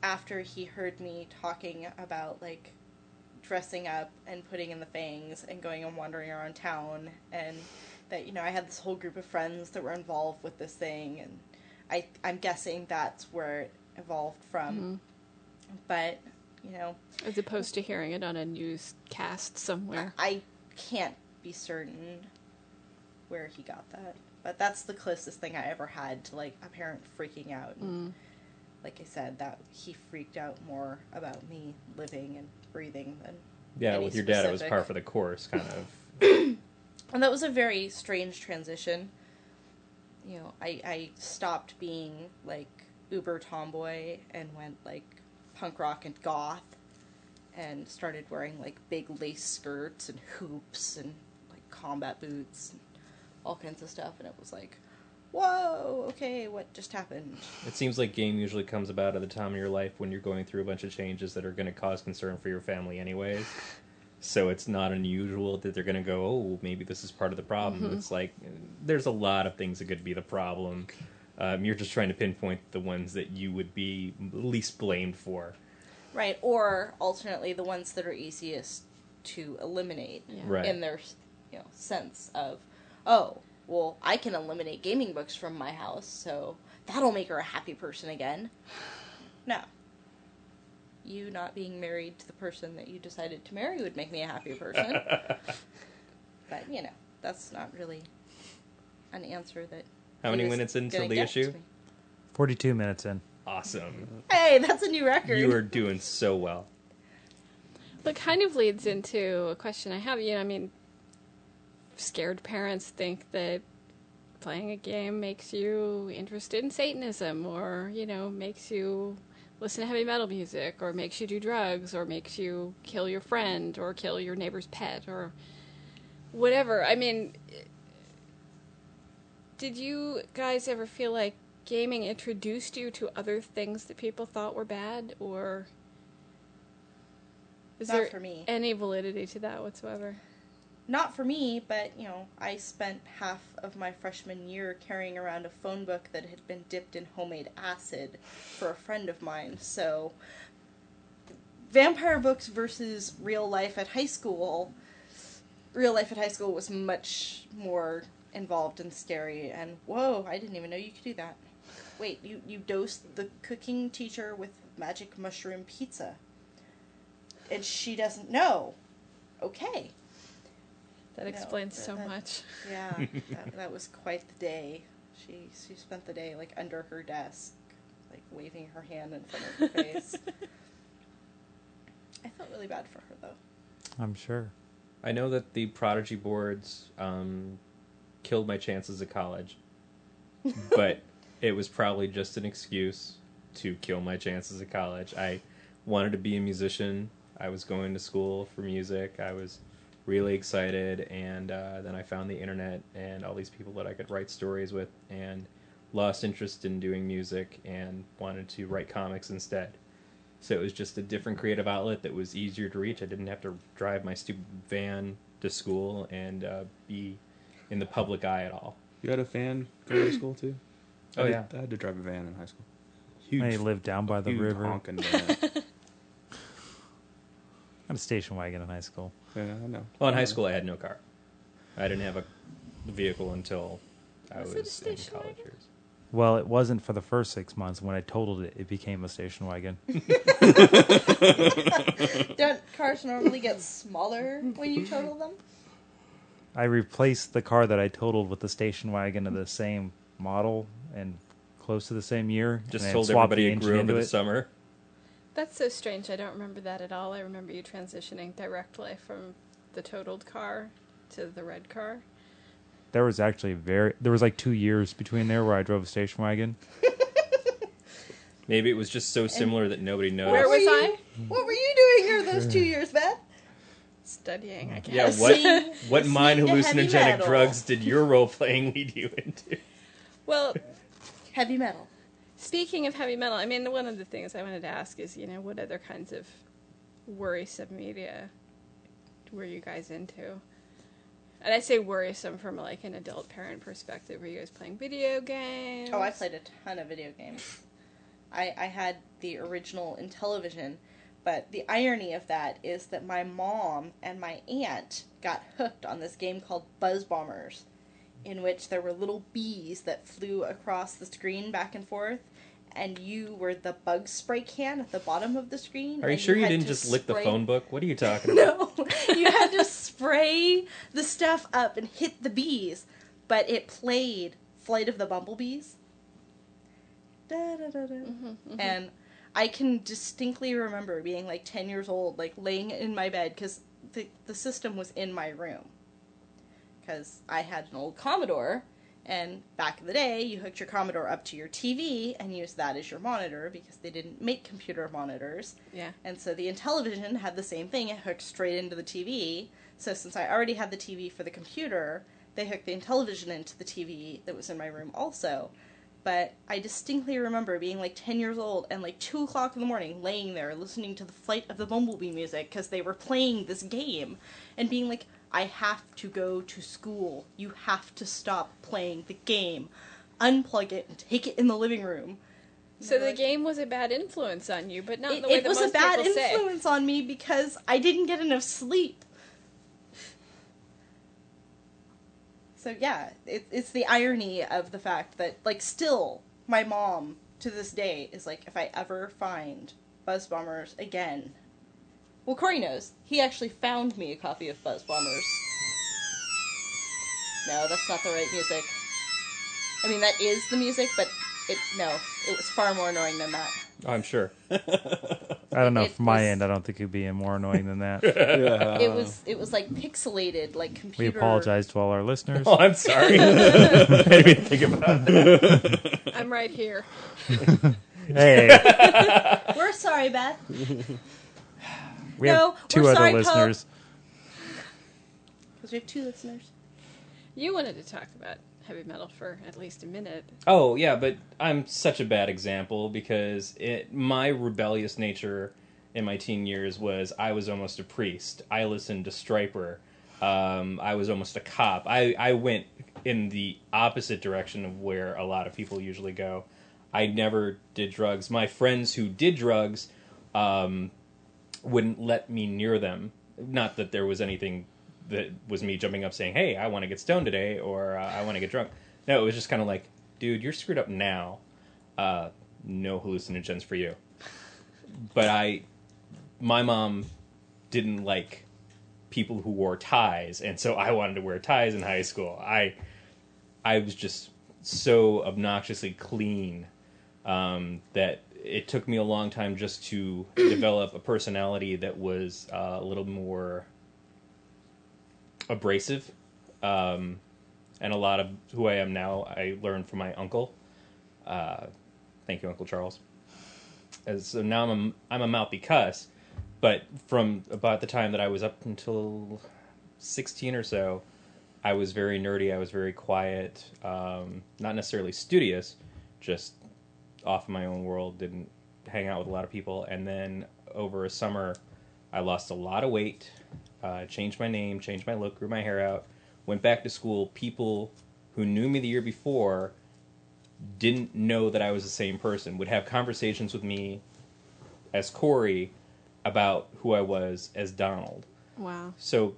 after he heard me talking about like dressing up and putting in the fangs and going and wandering around town and that you know I had this whole group of friends that were involved with this thing and I I'm guessing that's where it evolved from. Mm-hmm. But you know, as opposed to hearing it on a newscast somewhere. I can't be certain where he got that, but that's the closest thing I ever had to like a parent freaking out. And, mm. Like I said, that he freaked out more about me living and breathing than Yeah, any with your dad, it was par for the course, kind of. And that was a very strange transition. You know, I, I stopped being like uber tomboy and went like punk rock and goth and started wearing like big lace skirts and hoops and like combat boots and all kinds of stuff. And it was like, whoa, okay, what just happened? It seems like game usually comes about at the time of your life when you're going through a bunch of changes that are going to cause concern for your family, anyways. So it's not unusual that they're going to go, oh, maybe this is part of the problem. It's like there's a lot of things that could be the problem. Um, you're just trying to pinpoint the ones that you would be least blamed for. Right. Or alternately, the ones that are easiest to eliminate. Yeah. Right. in their you know sense of oh well i can eliminate gaming books from my house so that'll make her a happy person again no you not being married to the person that you decided to marry would make me a happy person but you know that's not really an answer that How many minutes until gonna the issue? 42 minutes in. Awesome. hey that's a new record You are doing so well. But kind of leads into a question I have. You know, I mean, scared parents think that playing a game makes you interested in Satanism, or you know, makes you listen to heavy metal music, or makes you do drugs, or makes you kill your friend, or kill your neighbor's pet, or whatever. I mean, did you guys ever feel like gaming introduced you to other things that people thought were bad, or is Not there for me. any validity to that whatsoever? Not for me, but you know, I spent half of my freshman year carrying around a phone book that had been dipped in homemade acid for a friend of mine. So, vampire books versus real life at high school. Real life at high school was much more involved and scary. And whoa, I didn't even know you could do that. Wait, you you dosed the cooking teacher with magic mushroom pizza, and she doesn't know. Okay. That No, explains so that- much. Yeah, that, that was quite the day. She she spent the day like under her desk, like waving her hand in front of her face. I felt really bad for her though. I'm sure. I know that the Prodigy boards um, killed my chances at college, but it was probably just an excuse to kill my chances at college. I wanted to be a musician. I was going to school for music. I was really excited, and uh, then I found the internet and all these people that I could write stories with, and lost interest in doing music and wanted to write comics instead. So it was just a different creative outlet that was easier to reach. I didn't have to drive my stupid van to school and uh, be in the public eye at all. You had a fan going to school too? Oh, I did- yeah. I had to drive a van in high school. Huge, I lived down by the river. honking van. I had a station wagon in high school. yeah, I know. Well, in high school, I had no car. I didn't have a vehicle until I Was was, in college wagon? years. Well, it wasn't for the first six months. When I totaled it, it became a station wagon. Don't cars normally get smaller when you total them? I replaced the car that I totaled with the station wagon of the same model and close to the same year. Just and told everybody the it grew over into the it. summer. That's so strange. I don't remember that at all. I remember you transitioning directly from the totaled car to the red car. There was actually very there was like two years between there where I drove a station wagon. Maybe it was just so similar that nobody noticed. Where What was were I? you- What were you doing here those two years, Beth? Studying, I guess. Yeah, Listening- what what mind to heavy hallucinogenic metal. drugs did your role playing lead you into? Well, Heavy metal. Speaking of heavy metal, I mean, one of the things I wanted to ask is, you know, what other kinds of worrisome media were you guys into? And I say worrisome from like an adult parent perspective. Were you guys playing video games? Oh, I played a ton of video games. I, I had the original Intellivision, but the irony of that is that my mom and my aunt got hooked on this game called Buzz Bombers, in which there were little bees that flew across the screen back and forth, and you were the bug spray can at the bottom of the screen. Are you sure you had didn't to just lick the phone book? What are you talking about? No, you had to spray the stuff up and hit the bees, but it played Flight of the Bumblebees. Da, da, da, da. Mm-hmm, mm-hmm. And I can distinctly remember being like 10 years old, like laying in my bed because the, the system was in my room. Because I had an old Commodore, and back in the day, you hooked your Commodore up to your TV and used that as your monitor because they didn't make computer monitors. Yeah. And so the Intellivision had the same thing. It hooked straight into the TV. So since I already had the TV for the computer, they hooked the Intellivision into the TV that was in my room also. But I distinctly remember being like 10 years old and like 2 o'clock in the morning laying there listening to the Flight of the Bumblebee music because they were playing this game and being like, I have to go to school. You have to stop playing the game. Unplug it and take it in the living room. So the Like- game was a bad influence on you, but not it, the way it that was a bad people say. influence on me because I didn't get enough sleep. So yeah, it, it's the irony of the fact that like still my mom to this day is like if I ever find Buzz Bombers again. Well, Corey knows. He actually found me a copy of Buzz Bombers. No, that's not the right music. I mean, that is the music, but it no, it was far more annoying than that. Oh, I'm sure. I don't know. It From my was- end, I don't think it'd be more annoying than that. Yeah. it was it was like pixelated, like computer. we computer. apologize to all our listeners. Oh, I'm sorry. I didn't even think about that. I'm right here. hey, We're sorry, Beth. We No, have 2 we're other sorry, listeners. Because we have two listeners. You wanted to talk about heavy metal for at least a minute. Oh yeah, but I'm such a bad example because it my rebellious nature in my teen years was I was almost a priest. I listened to Stryper. Um, I was almost a cop. I, I went in the opposite direction of where a lot of people usually go. I never did drugs. My friends who did drugs um, wouldn't let me near them. Not that there was anything that was me jumping up saying, "Hey, I want to get stoned today," or uh, "I want to get drunk." No, it was just kind of like, "Dude, you're screwed up now. Uh, no hallucinogens for you." But I, my mom, didn't like people who wore ties, and so I wanted to wear ties in high school. I, I was just so obnoxiously clean um, that it took me a long time just to develop a personality that was uh, a little more abrasive. Um, and a lot of who I am now, I learned from my uncle. Uh, thank you, Uncle Charles. So now I'm a, I'm a mouthy cuss, but from about the time that I was up until 16 or so, I was very nerdy. I was very quiet, um, not necessarily studious, just off in my own world. Didn't hang out with a lot of people. And then over a summer, I lost a lot of weight, uh, changed my name, changed my look, grew my hair out, went back to school. People who knew me the year before didn't know that I was the same person. Would have conversations with me as Corey about who I was as Donald. Wow. So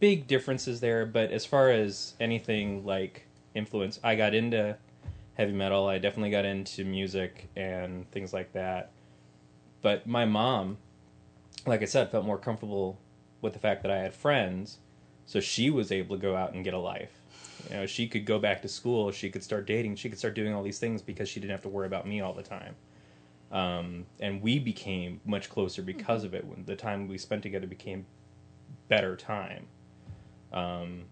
big differences there, but as far as anything like influence, I got into heavy metal. I definitely got into music and things like that. But my mom, like I said, felt more comfortable with the fact that I had friends, so she was able to go out and get a life. You know, she could go back to school, she could start dating, she could start doing all these things because she didn't have to worry about me all the time. um, and we became much closer because of it. When the time we spent together became better time. Um,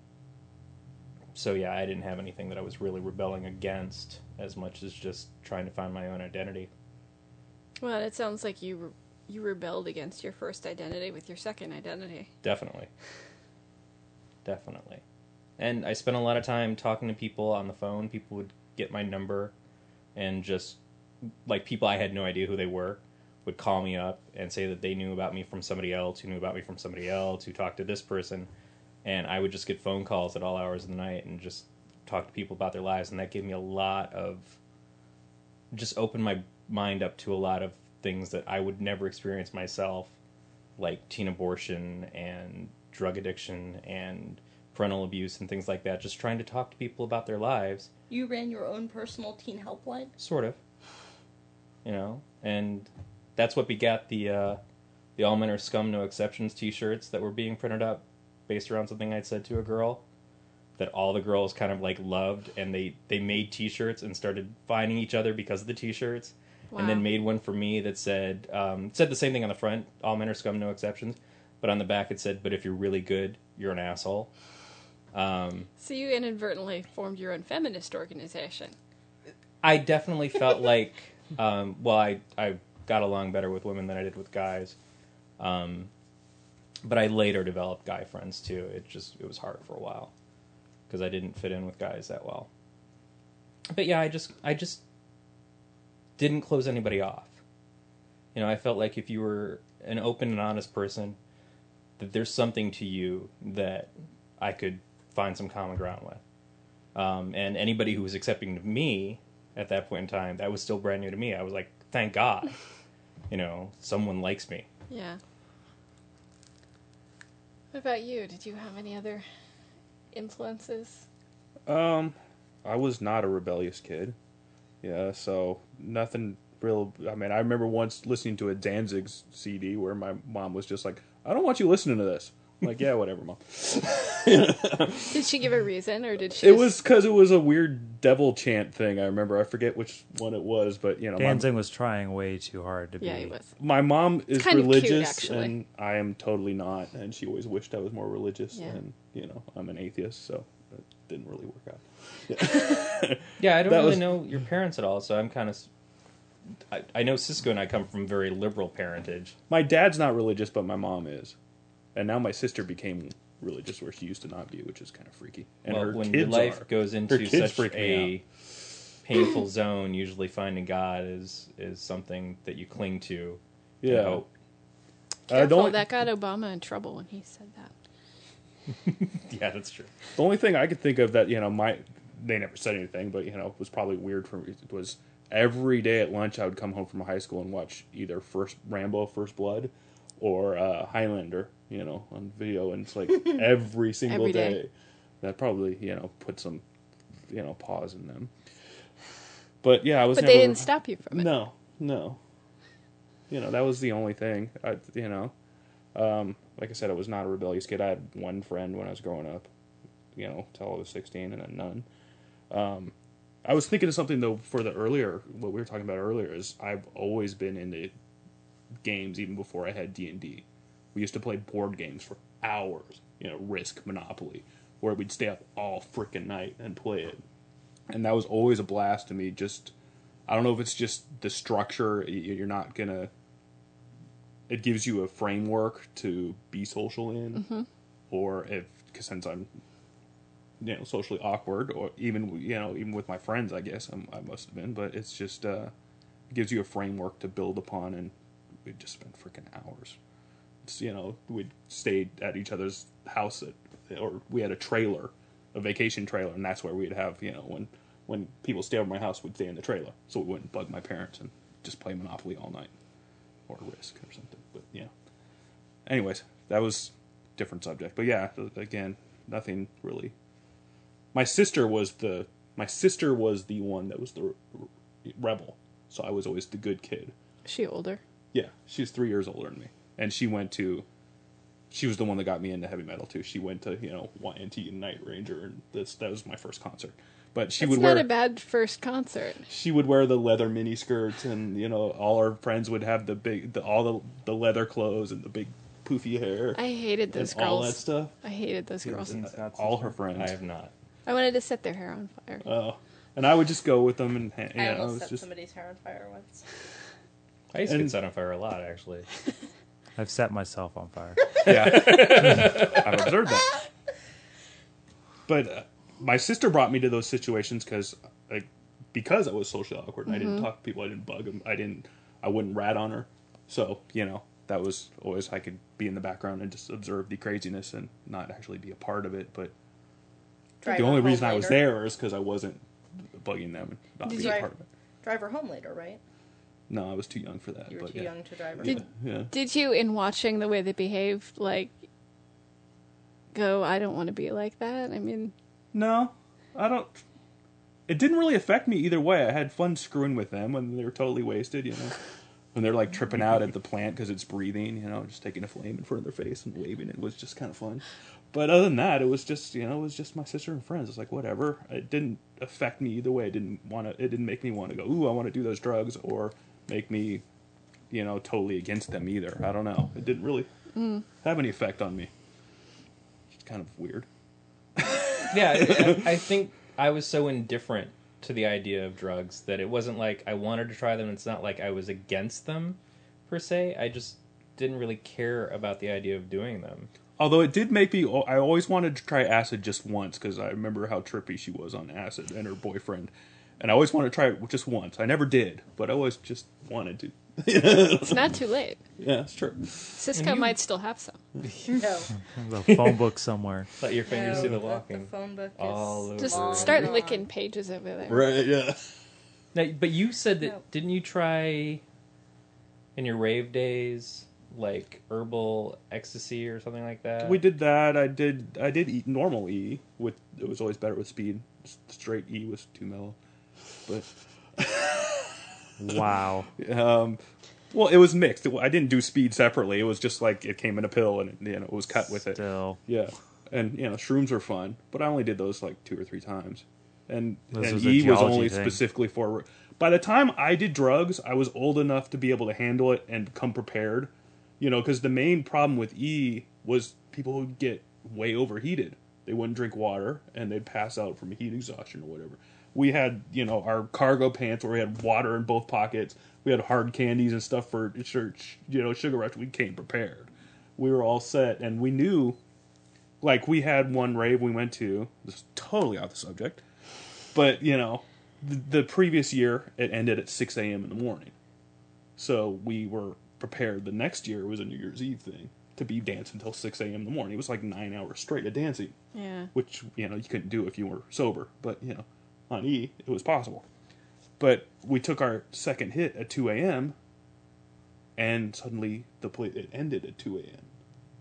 so yeah, I didn't have anything that I was really rebelling against as much as just trying to find my own identity. Well, it sounds like you re- you rebelled against your first identity with your second identity. Definitely. Definitely. And I spent a lot of time talking to people on the phone. People would get my number and just, like, people I had no idea who they were would call me up and say that they knew about me from somebody else, who knew about me from somebody else, who talked to this person. And I would just get phone calls at all hours of the night and just talk to people about their lives. And that gave me a lot of, just opened my mind up to a lot of things that I would never experience myself like teen abortion and drug addiction and parental abuse and things like that. Just trying to talk to people about their lives, You ran your own personal teen helpline? sort of. You know, and that's what begat the uh, the all men are scum, no exceptions T-shirts that were being printed up, based around something I'd said to a girl. That all the girls kind of like loved, and they they made T-shirts and started finding each other because of the T-shirts and then made one for me that said um, said the same thing on the front, all men are scum, no exceptions. But on the back it said, "But if you're really good, you're an asshole." Um, So you inadvertently formed your own feminist organization. I definitely felt like, um, well, I I got along better with women than I did with guys, um, but I later developed guy friends too. It just it was hard for a while because I didn't fit in with guys that well. But yeah, I just I just didn't close anybody off. You know, I felt like if you were an open and honest person, that there's something to you that I could find some common ground with. Um, and anybody who was accepting of me at that point in time, that was still brand new to me. I was like, thank God, you know, someone likes me. Yeah. What about you? Did you have any other influences? Um, I was not a rebellious kid. Yeah, so nothing real. I mean, I remember once listening to a Danzig CD where my mom was just like, "I don't want you listening to this." I'm like, yeah, whatever, mom. Did she give a reason, or did she? It just- was because it was a weird devil chant thing. I remember. I forget which one it was, but you know, my, was trying way too hard to Yeah, be. he was. my mom is kind of cute, religious, actually. and I am totally not. And she always wished I was more religious, Yeah. and you know, I'm an atheist, so it didn't really work out. Yeah, I don't That really was- know your parents at all, so I'm kind of. I, I know Cisco and I come from very liberal parentage. My dad's not religious, but my mom is, and now my sister became religious where she used to not be, which is kind of freaky. And well, her when kids your life are. goes into kids such freak me a painful zone, usually finding God is is something that you cling to. and Yeah. hope. Uh, the Careful, only- that got Obama in trouble when he said that. Yeah, that's true. The only thing I could think of that you know my they never said anything, but you know was probably weird for me was every day at lunch I would come home from high school and watch either First Rambo, First Blood, or uh, Highlander, you know, on video, and it's like every single Every day. day. That probably you know put some you know pause in them. But yeah, I was. But never, they didn't stop you from it. No, no. You know that was the only thing. I, you know, um, like I said, I was not a rebellious kid. I had one friend when I was growing up. You know, till I was sixteen, and then none. Um, I was thinking of something though for the earlier what we were talking about earlier is I've always been into games even before I had D and D. We used to play board games for hours. You know, Risk, Monopoly, where we'd stay up all freaking night and play it, and that was always a blast to me. Just I don't know if it's just the structure. You're not gonna. It gives you a framework to be social in, or if cause since I'm, you know, socially awkward, or even you know, even with my friends, I guess I'm, I must have been. But it's just uh, it gives you a framework to build upon, and we just spent freaking hours. You know, we'd stayed at each other's house, at, or we had a trailer, a vacation trailer, and that's where we'd have you know when when people stay over my house, we'd stay in the trailer, so we wouldn't bug my parents and just play Monopoly all night, or Risk or something. But yeah. Anyways, that was different subject, but yeah, again, nothing really. My sister was the my sister was the one that was the rebel, so I was always the good kid. Is she older? Yeah, she's three years older than me, and she went to. She was the one that got me into heavy metal too. She went to you know Y&T and Night Ranger, and this that was my first concert. But she It's would not wear a bad first concert. she would wear the leather mini skirts, and you know all our friends would have the big the, all the the leather clothes and the big poofy hair I hated those and all that stuff. I hated those girls. All her friends. I have not. I wanted to set their hair on fire. Oh, and I would just go with them, and ha- I yeah, I almost was set just somebody's hair on fire once. I used to get set on fire a lot, actually. I've set myself on fire. yeah. I've observed that. But uh, my sister brought me to those situations because, like, because I was socially awkward and I didn't talk to people, I didn't bug them, I didn't, I wouldn't rat on her. So you know that was always I could be in the background and just observe the craziness and not actually be a part of it. But Drive the only home reason I was there is because I wasn't bugging them and not Did being a you- part of it. Drive her home later, right? No, I was too young for that. You were but too yeah. young to drive. Did- Yeah. Did you, in watching the way they behaved, like, go, I don't want to be like that? I mean, No, I don't. It didn't really affect me either way. I had fun screwing with them when they were totally wasted, you know. When they're like tripping out at the plant because it's breathing, you know, just taking a flame in front of their face and waving it was just kind of fun. But other than that, it was just you know, it was just my sister and friends. It's like whatever. It didn't affect me either way. It didn't want to. It didn't make me want to go. Ooh, I want to do those drugs, or make me, you know, totally against them either. I don't know. It didn't really have any effect on me. It's kind of weird. yeah, I, I think I was so indifferent to the idea of drugs that it wasn't like I wanted to try them. It's not like I was against them per se. I just didn't really care about the idea of doing them. Although it did make me, I always wanted to try acid just once because I remember how trippy she was on acid and her boyfriend, and I always wanted to try it just once. I never did, but I always just wanted to. it's not too late. Yeah, it's true. Cisco you- might still have some. No. The phone book somewhere. Let your fingers no, do the walking. The, walking. phone book is All over. Just start gone. licking pages over there. Right? Yeah. Now, but you said that No. didn't you try in your rave days like herbal ecstasy or something like that? We did that. I did. I did eat normal E. With it was always better with speed. S- Straight E was too mellow. But Wow. um, well, it was mixed. I didn't do speed separately. It was just like it came in a pill and you know it was cut with it. Still. Yeah, and you know shrooms are fun, but I only did those like two or three times, and This and was E was only thing. specifically for. By the time I did drugs, I was old enough to be able to handle it and come prepared. You know, because the main problem with E was people would get way overheated. They wouldn't drink water and they'd pass out from heat exhaustion or whatever. We had, you know, our cargo pants where we had water in both pockets. We had hard candies and stuff for church, you know, sugar rush. We came prepared. We were all set, and we knew like we had one rave we went to this is totally off the subject but you know the, the previous year it ended at 6 a.m in the morning so we were prepared the next year was a new year's eve thing to be dancing until 6 a.m in the morning it was like nine hours straight of dancing Yeah. which you know you couldn't do if you were sober but you know on e it was possible. But we took our second hit at 2 a.m and suddenly the play it ended at 2 a.m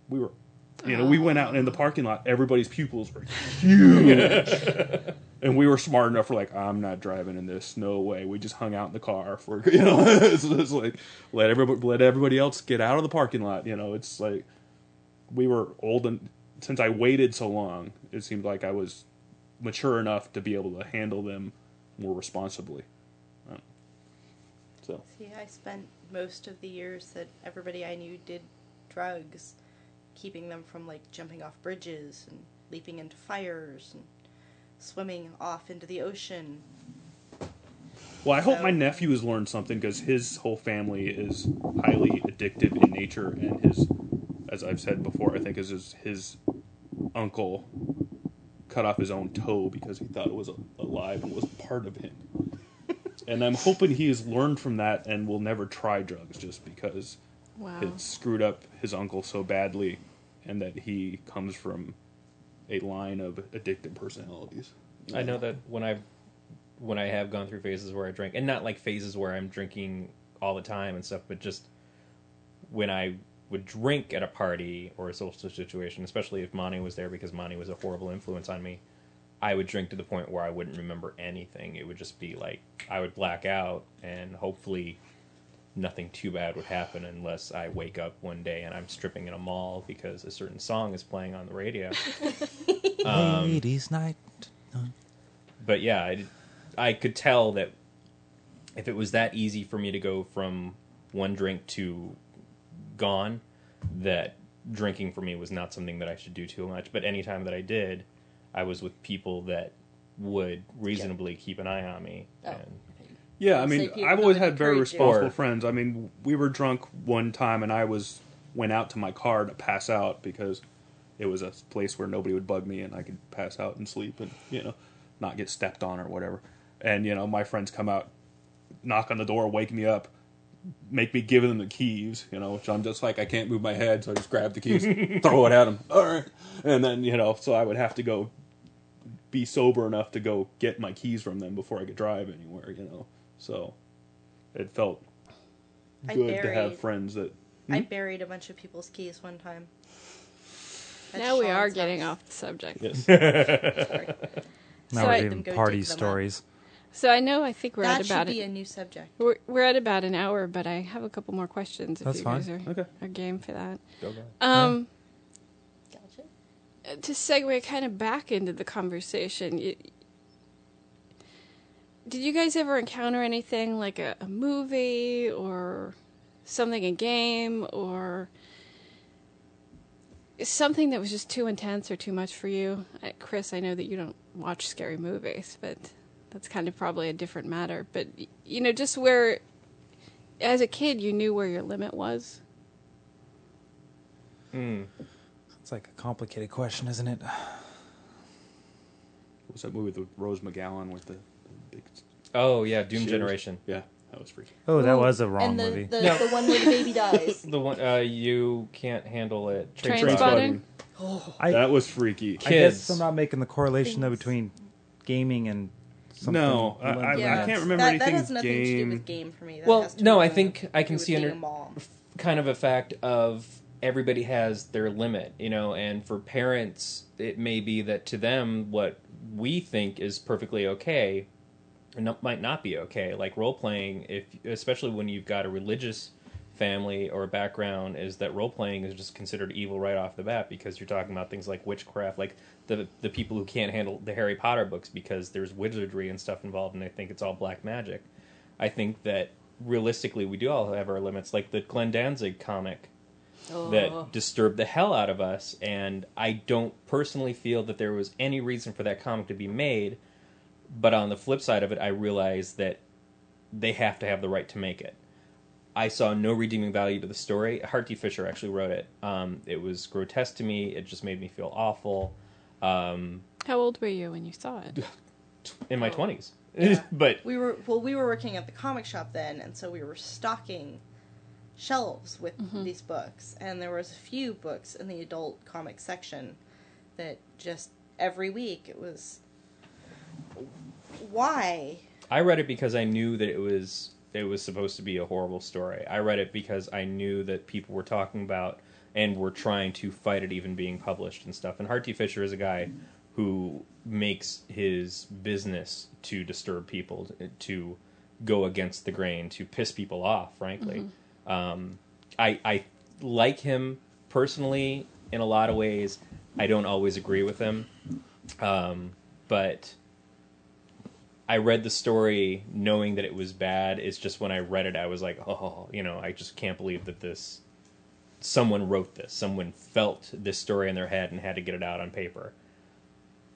we were you know we went out in the parking lot. Everybody's pupils were huge. And we were smart enough. For like i'm not driving in this. No way. We just hung out in the car for you know it's, it's like let everybody let everybody else get out of the parking lot you know. It's like we were old and since i waited so long it seemed like i was mature enough to be able to handle them more responsibly Uh, so See, I spent most of the years that everybody I knew did drugs, keeping them from like jumping off bridges and leaping into fires and swimming off into the ocean. Well, I hope my nephew has learned something because his whole family is highly addictive in nature, and his, as I've said before, I think is his, his uncle cut off his own toe because he thought it was alive and was part of him. and I'm hoping he has learned from that and will never try drugs just because Wow. it screwed up his uncle so badly, and that he comes from a line of addictive personalities. I know that when I've when I have gone through phases where I drink, and not like phases where I'm drinking all the time and stuff, but just when I would drink at a party or a social situation, especially if Monty was there because Monty was a horrible influence on me, I would drink to the point where I wouldn't remember anything. It would just be like I would black out, and hopefully nothing too bad would happen unless I wake up one day and I'm stripping in a mall because a certain song is playing on the radio. Um, Ladies' night. but yeah, I, I could tell that if it was that easy for me to go from one drink to gone, that drinking for me was not something that I should do too much. But anytime that I did, I was with people that would reasonably keep an eye on me. Oh. And Yeah, I mean, I've always had very encourage you. responsible friends. I mean, we were drunk one time, and I was went out to my car to pass out because it was a place where nobody would bug me, and I could pass out and sleep, and you know, not get stepped on or whatever. And you know, my friends come out, knock on the door, wake me up, make me give them the keys. You know, which I'm just like I can't move my head, so I just grab the keys, throw it at them. All right, and then you know, so I would have to go be sober enough to go get my keys from them before I could drive anywhere, you know. So it felt I good to have friends that I hmm? buried a bunch of people's keys one time. At now we are Sean's getting house. off the subject. yes. Now So we're I- doing party dig them stories. So I know I think we're that at about should be it. a new subject. We're, we're at about an hour, but I have a couple more questions if That's you fine. guys are, Okay. are game for that. go go. Um, Gotcha. to segue kind of back into the conversation, you, did you guys ever encounter anything like a, a movie or something in game or something that was just too intense or too much for you? Uh, Chris, I know that you don't watch scary movies, but that's kind of probably a different matter. But you know, just where as a kid you knew where your limit was. Mm. It's like a complicated question, isn't it? What's that movie with Rose McGowan with the, the big Oh yeah, Doom shoes? Generation. Yeah, that was freaky. Oh, that was a wrong and the, movie. The, No. the one where the baby dies. The one uh, you can't handle it. Train Trainspotting. spotting? I, that was freaky. I guess I'm not making the correlation though between gaming and something. No, I- I- yeah, can't remember that, that anything has nothing to do game- with game for me. That Well, has to no, I think I can see under a kind of a fact of everybody has their limit, you know, and for parents, it may be that to them what we think is perfectly okay no- might not be okay. Like role playing, if especially when you've got a religious family or background, is that role playing is just considered evil right off the bat because you're talking about things like witchcraft, like the the people who can't handle the Harry Potter books because there's wizardry and stuff involved, and they think it's all black magic. I think that realistically, we do all have our limits. Like the Glenn Danzig comic Oh. that disturbed the hell out of us, and I don't personally feel that there was any reason for that comic to be made. But on the flip side of it, I realize that they have to have the right to make it. I saw no redeeming value to the story. Hart D. Fisher actually wrote it. Um, it was grotesque to me. It just made me feel awful. Um, How old were you when you saw it? in my Oh. twenties, Yeah. but we were well, we were working at the comic shop then, and so we were stocking shelves with these books, and there was a few books in the adult comic section that just every week it was why I read it because I knew that it was it was supposed to be a horrible story. I read it because I knew that people were talking about and were trying to fight it even being published and stuff. And Hart D. Fisher is a guy who makes his business to disturb people, to go against the grain, to piss people off. Frankly, um, I I like him personally in a lot of ways. I don't always agree with him, um, but I read the story knowing that it was bad. It's just when I read it, I was like, oh, you know, I just can't believe that this. Someone wrote this. Someone felt this story in their head and had to get it out on paper.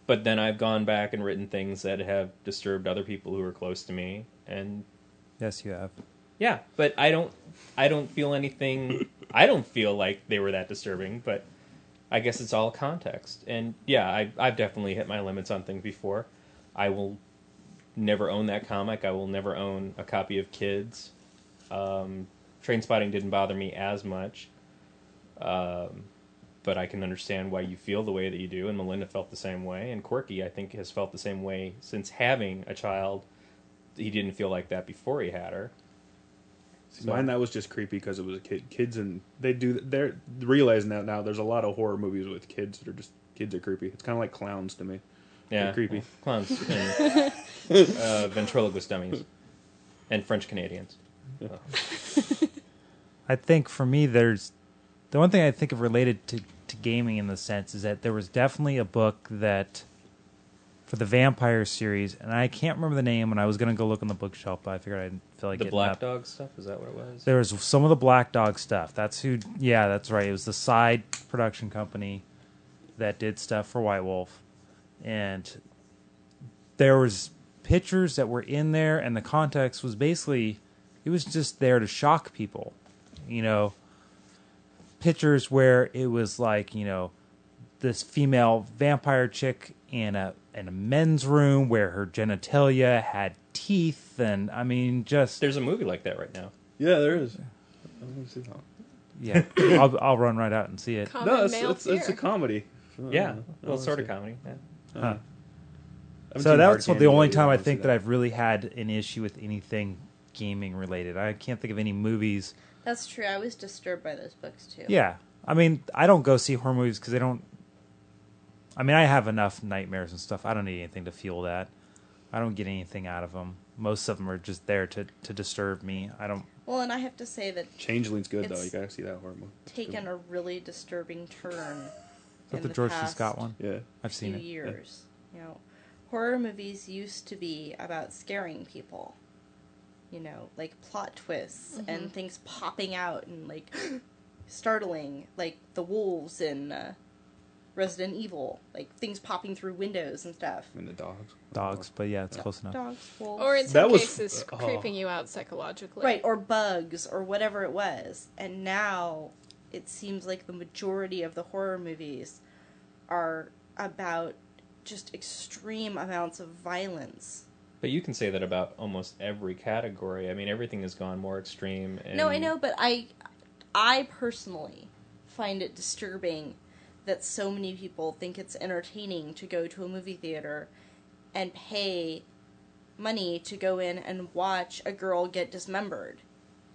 But then I've gone back and written things that have disturbed other people who are close to me, and Yes, you have. yeah, but I don't, I don't feel anything. I don't feel like they were that disturbing, but I guess it's all context. And yeah, I, I've definitely hit my limits on things before. I will never own that comic. I will never own a copy of Kids. Um, Train Spotting didn't bother me as much, um, but I can understand why you feel the way that you do. And Melinda felt the same way, and Quirky, I think, has felt the same way since having a child. He didn't feel like that before he had her. So- Mine that was just creepy because it was a kid. Kids and they do they're realizing that now. There's a lot of horror movies with kids that are just kids are creepy. It's kind of like clowns to me. Yeah, They're creepy. clowns and uh, ventriloquist dummies and French Canadians. I think for me, there's the one thing I think of related to, to gaming in the sense is that there was definitely a book that for the vampire series, and I can't remember the name. And I was gonna go look on the bookshelf, but I figured I didn't feel like the Black up. Dog stuff is that what it was? There was some of the Black Dog stuff. That's who. Yeah, that's right. It was the side production company that did stuff for White Wolf, and there was pictures that were in there, and the context was basically it was just there to shock people. You know, pictures where it was like you know this female vampire chick in a in a men's room where her genitalia had teeth, and I mean just There's a movie like that right now. Yeah, there is. I want see that. Yeah, I'll, I'll run right out and see it. Common No, it's, it's, it's a comedy. Yeah, Uh, I well, wanna sort of comedy. Yeah. Uh, Huh. So that's what the only time I think that I've really had an issue with anything gaming related. I can't think of any movies. That's true. I was disturbed by those books too. Yeah, I mean, I don't go see horror movies because they don't. I mean, I have enough nightmares and stuff. I don't need anything to fuel that. I don't get anything out of them. Most of them are just there to to disturb me. I don't. Well, and I have to say that Changeling's good though. You gotta see that horror movie. It's taken a really disturbing turn. Is that in the George C. past Scott one? Yeah. I've seen it. years. You know, horror movies used to be about scaring people. You know, like plot twists and things popping out and like startling, like the wolves in uh, Resident Evil, like things popping through windows and stuff. I mean the dogs. Dogs, but yeah, it's close enough. Dogs, wolves. Or in some That was- cases, oh. creeping you out psychologically. Right, or bugs, or whatever it was. And now it seems like the majority of the horror movies are about just extreme amounts of violence. But you can say that about almost every category. I mean, everything has gone more extreme. And No, I know, but I I personally find it disturbing that so many people think it's entertaining to go to a movie theater and pay money to go in and watch a girl get dismembered.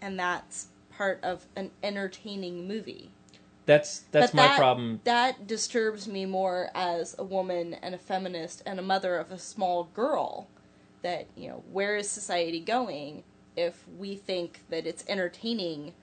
And that's part of an entertaining movie. That's that's But my that- problem. That disturbs me more as a woman and a feminist and a mother of a small girl. That, you know, where is society going if we think that it's entertaining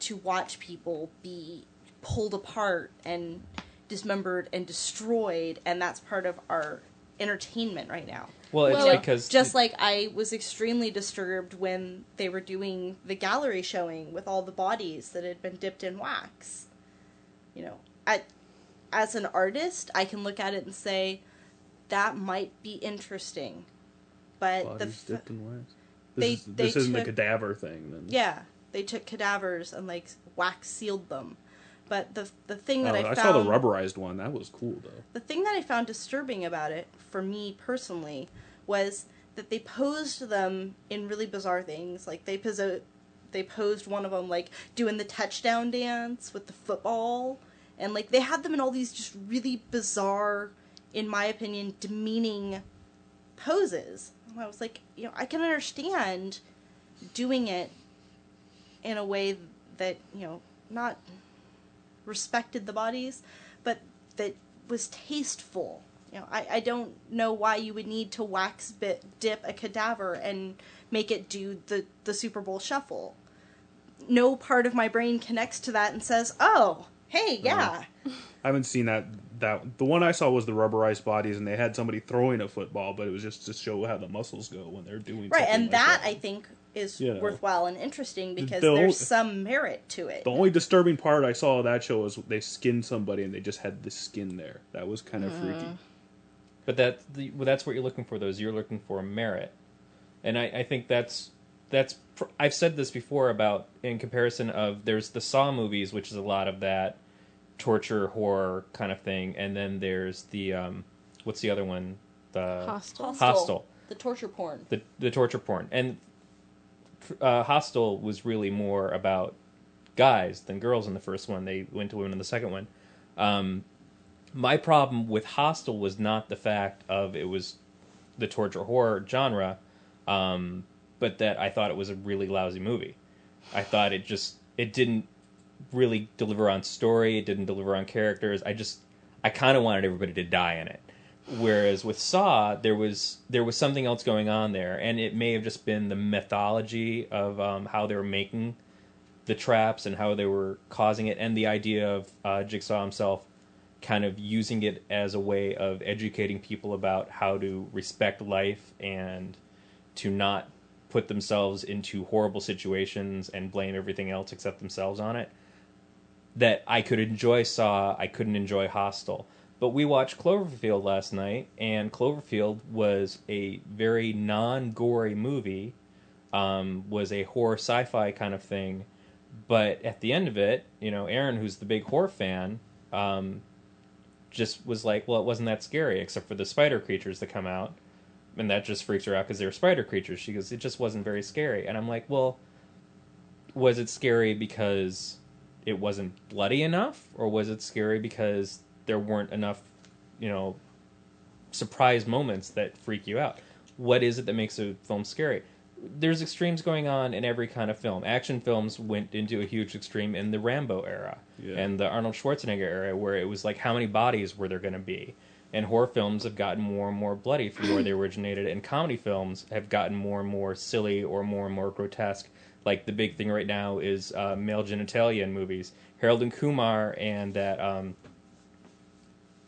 to watch people be pulled apart and dismembered and destroyed, and that's part of our entertainment right now. Well, it's Well, because Just like I was extremely disturbed when they were doing the gallery showing with all the bodies that had been dipped in wax. You know, I, as an artist, I can look at it and say that might be interesting, but the Bodies f- dipped in wax. they- This, is, they this isn't the cadaver thing. Then. yeah, they took cadavers and like wax sealed them. But the the thing that Oh, I I found saw the rubberized one. That was cool though. the thing that I found disturbing about it, for me personally, was that they posed them in really bizarre things. Like they poso- they posed one of them like doing the touchdown dance with the football, and like they had them in all these just really bizarre, in my opinion, demeaning poses. And I was like, you know, I can understand doing it in a way that you know not respected the bodies, but that was tasteful. You know, I, I don't know why you would need to wax bit dip a cadaver and make it do the, the Super Bowl shuffle. No part of my brain connects to that and says, "Oh, hey, yeah, I haven't seen that. That the one I saw was the rubberized bodies, and they had somebody throwing a football, but it was just to show how the muscles go when they're doing right." And like that that. I think is You know. worthwhile and interesting because The- there's some merit to it. The only disturbing part I saw of that show was they skinned somebody and they just had the skin there. That was kind of freaky. But that the, well, that's what you're looking for. Those you're looking for merit, and I, I think that's that's. pr- I've said this before about in comparison of there's the Saw movies, which is a lot of that torture horror kind of thing, and then there's the um, what's the other one? The Hostile. Hostel. the torture porn. the the torture porn and uh, Hostel was really more about guys than girls in the first one. They went to women in the second one. Um, my problem with Hostel was not the fact of it was the torture horror genre, um, but that I thought it was a really lousy movie. I thought it just it didn't really deliver on story. It didn't deliver on characters. I just I kind of wanted everybody to die in it. Whereas with Saw, there was there was something else going on there, and it may have just been the mythology of um, how they were making the traps and how they were causing it, and the idea of uh, Jigsaw himself kind of using it as a way of educating people about how to respect life and to not put themselves into horrible situations and blame everything else except themselves on it. That I could enjoy Saw, I couldn't enjoy Hostel. But we watched Cloverfield last night, and Cloverfield was a very non gory movie, um, was a horror sci fi kind of thing. But at the end of it, you know, Erin, who's the big horror fan, um, just was like, well, it wasn't that scary, except for the spider creatures that come out. And that just freaks her out because they're spider creatures. She goes, it just wasn't very scary. And I'm like, well, was it scary because it wasn't bloody enough? Or was it scary because there weren't enough, you know, surprise moments that freak you out? What is it that makes a film scary? There's extremes going on in every kind of film. Action films went into a huge extreme in the Rambo era Yeah. and the Arnold Schwarzenegger era, where it was like, how many bodies were there going to be? And horror films have gotten more and more bloody from where they originated, and comedy films have gotten more and more silly or more and more grotesque. Like the big thing right now is uh, male genitalia in movies. Harold and Kumar and that um,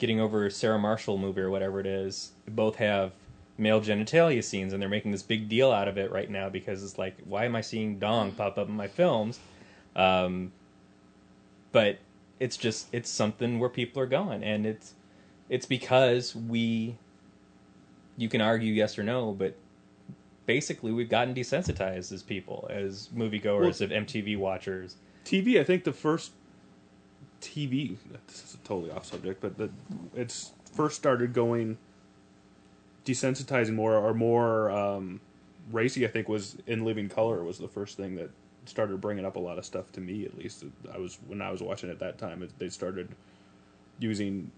Getting Over Sarah Marshall movie or whatever it is, both have male genitalia scenes, and they're making this big deal out of it right now because it's like, why am I seeing dong pop up in my films? Um, but it's just it's something where people are going, and it's it's because we. You can argue yes or no, but basically we've gotten desensitized as people, as moviegoers, Well- of MTV watchers. TV, I think the first TV. This is a totally off subject, but the it's first started going desensitizing more or more um, racy. I think was in Living Color was the first thing that started bringing up a lot of stuff to me. At least I was when I was watching it that time. It, they started using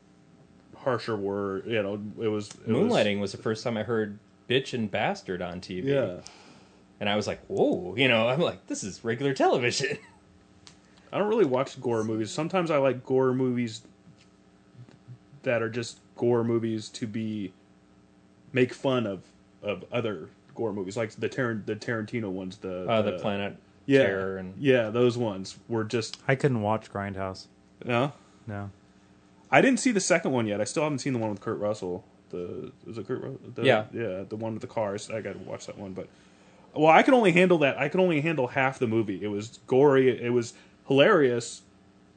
harsher word. You know, it was it was- Moonlighting was the first time I heard bitch and bastard on TV. yeah, And I was like, whoa, you know, I'm like, this is regular television. I don't really watch gore movies. Sometimes I like gore movies that are just gore movies to be make fun of of other gore movies, like the Tar- the Tarantino ones. The Uh, the Planet yeah, Terror and yeah, those ones were just I couldn't watch Grindhouse. no. No. I didn't see the second one yet. I still haven't seen the one with Kurt Russell. The is it Kurt Russell? The, Yeah. yeah, the one with the cars. I got to watch that one, but well, I could only handle that. I could only handle half the movie. It was gory. It was hilarious,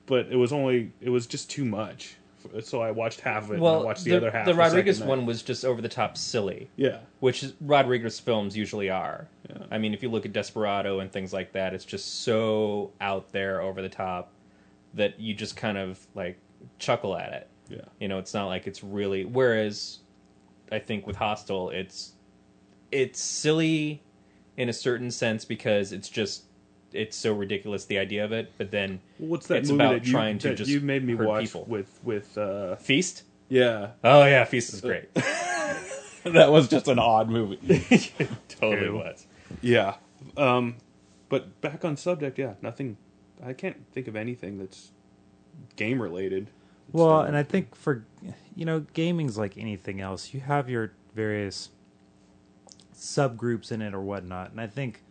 but it was only it was just too much. So I watched half of it. and I well, watched the, the, other half. the Rodriguez one was just over the top silly, Yeah, which is, Rodriguez films usually are. Yeah. I mean, if you look at Desperado and things like that, it's just so out there, over the top, that you just kind of like chuckle at it. yeah. You know, it's not like it's really. Whereas, I think with Hostel, it's it's silly in a certain sense because it's just it's so ridiculous the idea of it. But then Well, what's that It's movie about that you, trying to that just you made me watch people. with with uh Feast. yeah Oh yeah, Feast is great. that was just an odd movie. totally Ew. was. yeah. Um, but back on subject, yeah, nothing. I can't think of anything that's game related. Well, and I think for you know, gaming's like anything else. You have your various subgroups in it or whatnot, and I think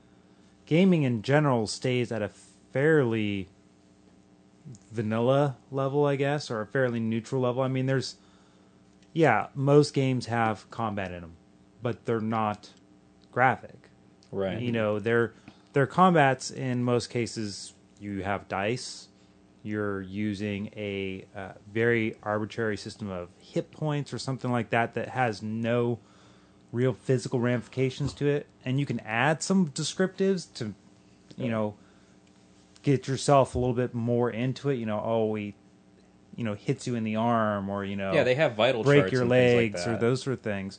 gaming in general stays at a fairly vanilla level, I guess, or a fairly neutral level. I mean, there's yeah, most games have combat in them, but they're not graphic. Right. You know, their their combats in most cases you have dice. You're using a uh, very arbitrary system of hit points or something like that that has no real physical ramifications to it, and you can add some descriptives to, you know, get yourself a little bit more into it. You know, oh, we, you know, hits you in the arm, or you know, yeah, they have vital break your things like legs or those sort of things.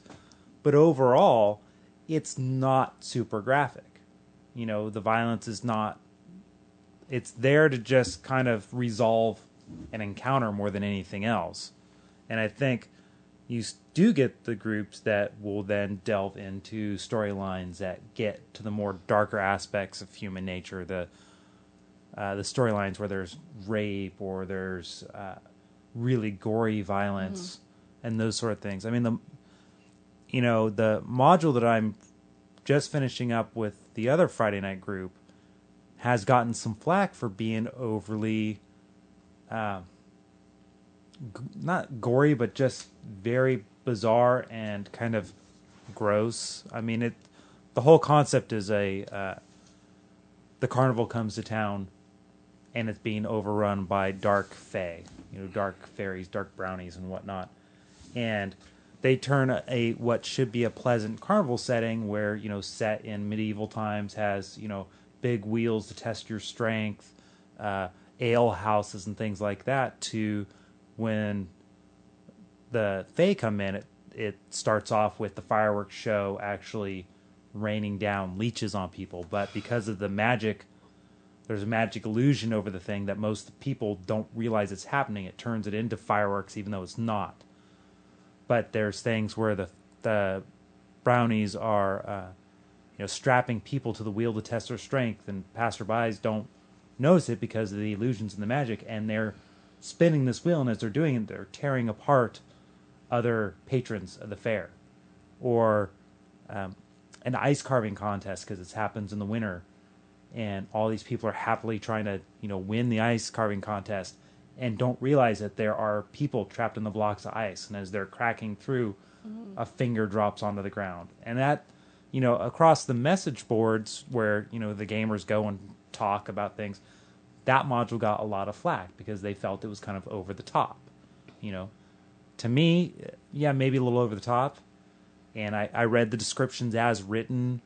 But overall, it's not super graphic. You know, the violence is not. It's there to just kind of resolve an encounter more than anything else. And I think you do get the groups that will then delve into storylines that get to the more darker aspects of human nature. The uh, the storylines where there's rape or there's uh, really gory violence and those sort of things. I mean, the you know the module that I'm just finishing up with the other Friday night group has gotten some flack for being overly uh, g- not gory, but just very bizarre and kind of gross. I mean, it. The whole concept is a uh, the carnival comes to town, and it's being overrun by dark fae, you know, dark fairies, dark brownies, and whatnot, and they turn a, a what should be a pleasant carnival setting, where you know, set in medieval times, has you know big wheels to test your strength, uh, ale houses and things like that, to when the Fae come in, it, it starts off with the fireworks show actually raining down leeches on people. But because of the magic, there's a magic illusion over the thing that most people don't realize it's happening. It turns it into fireworks, even though it's not. But there's things where the the brownies are, uh, you know, strapping people to the wheel to test their strength, and passerbys don't notice it because of the illusions and the magic, and they're spinning this wheel, and as they're doing it, they're tearing apart other patrons of the fair, or um, an ice carving contest because it happens in the winter, and all these people are happily trying to you know win the ice carving contest, and don't realize that there are people trapped in the blocks of ice, and as they're cracking through, a finger drops onto the ground, and that you know across the message boards where you know the gamers go and talk about things that module got a lot of flack because they felt it was kind of over the top. You know, to me, yeah, maybe a little over the top. And I, I read the descriptions as written,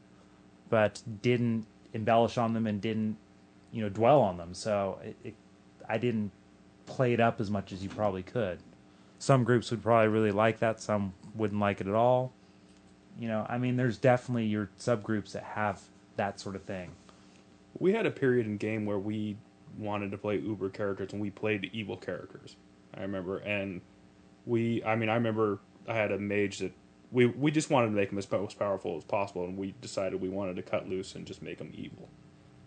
but didn't embellish on them and didn't, you know, dwell on them. So it, it, I didn't play it up as much as you probably could. Some groups would probably really like that. Some wouldn't like it at all. You know, I mean, there's definitely your subgroups that have that sort of thing. We had a period in game where we wanted to play Uber characters and we played evil characters. I remember, and we, I mean, I remember I had a mage that we we just wanted to make him as most powerful as possible, and we decided we wanted to cut loose and just make him evil.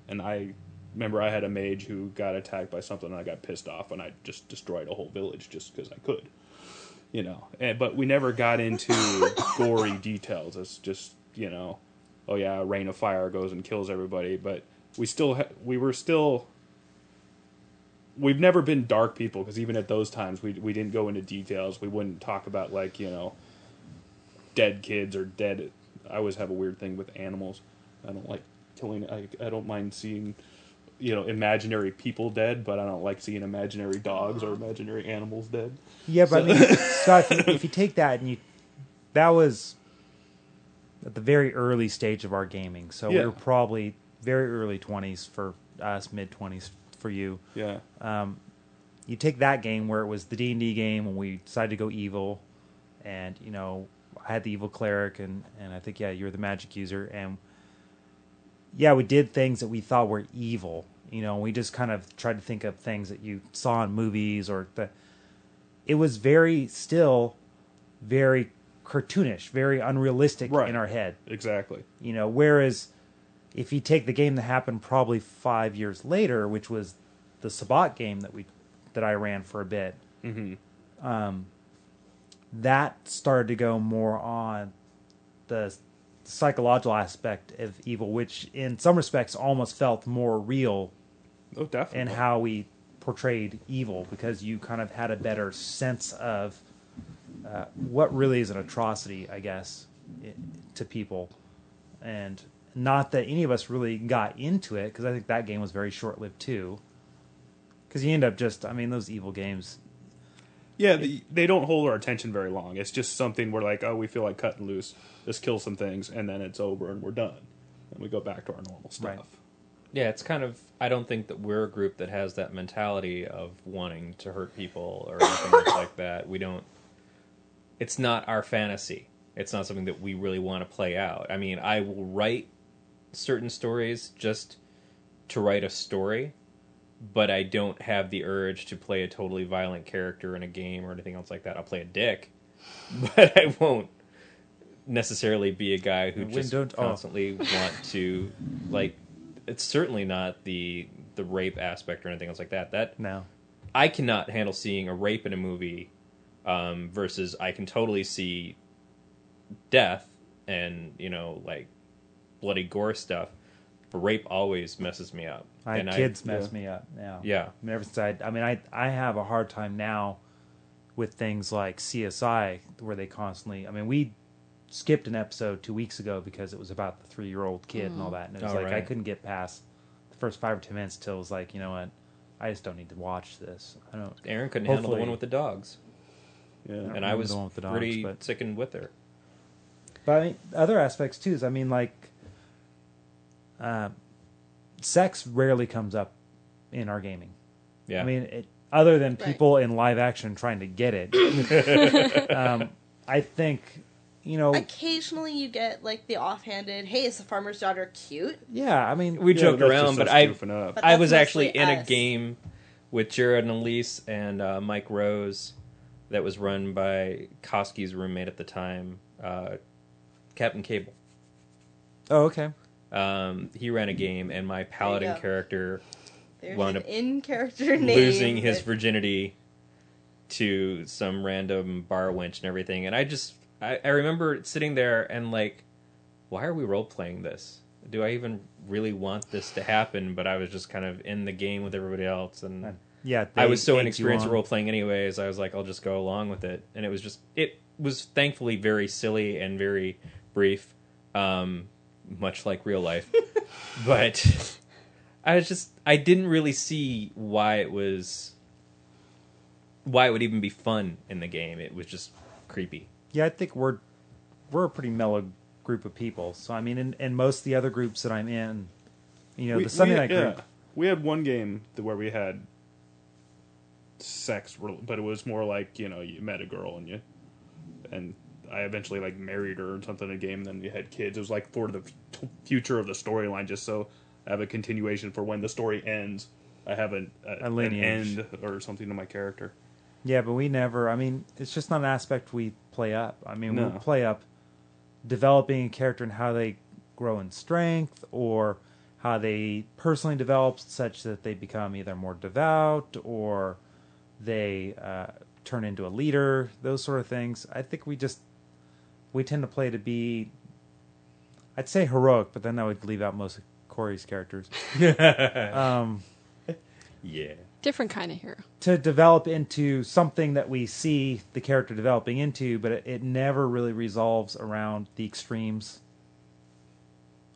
And I remember I had a mage who got attacked by something, and I got pissed off, and I just destroyed a whole village just because I could. You know, and, but we never got into gory details. It's just you know, oh yeah, rain of fire goes and kills everybody, but we still ha- we were still we've never been dark people because even at those times we we didn't go into details. We wouldn't talk about like you know dead kids or dead. I always have a weird thing with animals. I don't like killing. I I don't mind seeing you know imaginary people dead, but I don't like seeing imaginary dogs or imaginary animals dead. Yeah, but I mean, Scott, if you, if you take that and you, that was at the very early stage of our gaming. So we Yeah. were probably very early twenties for us, mid twenties for you. Yeah, um, You take that game where it was the D and D game when we decided to go evil, and you know I had the evil cleric, and and I think yeah you were the magic user, and yeah we did things that we thought were evil. You know, we just kind of tried to think of things that you saw in movies or the. It was very still, very cartoonish, very unrealistic Right. in our head. exactly. You know, whereas if you take the game that happened probably five years later, which was the Sabbat game that we that I ran for a bit, hmm that started to go more on the psychological aspect of evil, which in some respects almost felt more real Oh, definitely. in how we portrayed evil because you kind of had a better sense of uh, what really is an atrocity, I guess, i to people. And not that any of us really got into it because I think that game was very short lived too. Because you end up just, I mean, those evil games. Yeah, the, they don't hold our attention very long. It's just something we're like, oh, we feel like cutting loose. Let's kill some things, and then it's over and we're done, and we go back to our normal stuff. Right. Yeah, it's kind of. I don't think that we're a group that has that mentality of wanting to hurt people or anything like that. We don't. It's not our fantasy. It's not something that we really want to play out. I mean, I will write certain stories just to write a story, but I don't have the urge to play a totally violent character in a game or anything else like that. I'll play a dick, but I won't necessarily be a guy who just don't- oh. constantly want to like it's certainly not the the rape aspect or anything else like that. That No. I cannot handle seeing a rape in a movie um, versus I can totally see death and you know like bloody gore stuff. But rape always messes me up. I, and kids I- mess yeah. me up now. Yeah. I mean, ever since I, I mean, I, I have a hard time now with things like CSI, where they constantly. I mean, we skipped an episode two weeks ago because it was about the three year old kid and all mm-hmm. that, and it was Oh, like I couldn't get past the first five or ten minutes till it was like, you know what, I just don't need to watch this. I don't. Erin couldn't handle the one with the dogs, Yeah. and I was the one with the dogs, pretty but- sickened with her. But I mean, other aspects too is, I mean, like, uh, sex rarely comes up in our gaming. Yeah, I mean, it, other than Right. people in live action trying to get it, um, I think, you know, Occasionally, you get like the offhanded, "Hey, is the farmer's daughter cute?" yeah, I mean, we Yeah, joked around, but I, but I was actually mostly in a game with Jared and Elise and uh, Mike Rose that was run by Koski's roommate at the time, uh, Captain Cable. oh, okay. Um, he ran a game, and my paladin character There's Wound up in-character name. losing his that- virginity to some random bar wench and everything. And I just, I, I remember sitting there and like, why are we role playing this? Do I even really want this to happen? But I was just kind of in the game with everybody else, and Yeah, I was so inexperienced at role playing anyways. I was like, I'll just go along with it, and it was just it was thankfully very silly and very brief, um, much like real life. but I was just I didn't really see why it was why it would even be fun in the game. It was just creepy. Yeah, I think we're we're a pretty mellow group of people. So I mean, in, in most of the other groups that I'm in, you know, We- the Sunday we- night yeah. group. We had one game where we had sex, but it was more like you know you met a girl and you, and I eventually like married her or something in a game. And then you had kids. It was like for the f- future of the storyline, just so I have a continuation for when the story ends. I have an, a, A an end or something to my character. Yeah, but we never. I mean, it's just not an aspect we play up. I mean, No. we play up developing a character and how they grow in strength or how they personally develop such that they become either more devout or they uh, turn into a leader. Those sort of things. I think we just we tend to play to be. I'd say heroic, but then that would leave out most of Corey's characters. um, Yeah. Different kind of hero. to develop into something that we see the character developing into, but it, it never really resolves around the extremes.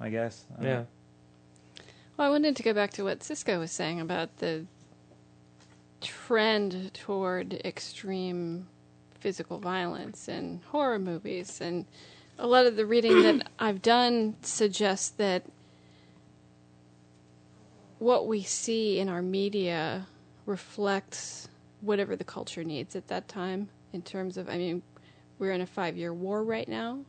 I guess. I Yeah. know. Well, I wanted to go back to what Cisco was saying about the trend toward extreme physical violence in horror movies. And a lot of the reading that I've done suggests that what we see in our media reflects whatever the culture needs at that time in terms of, I mean, we're in a five year war right now.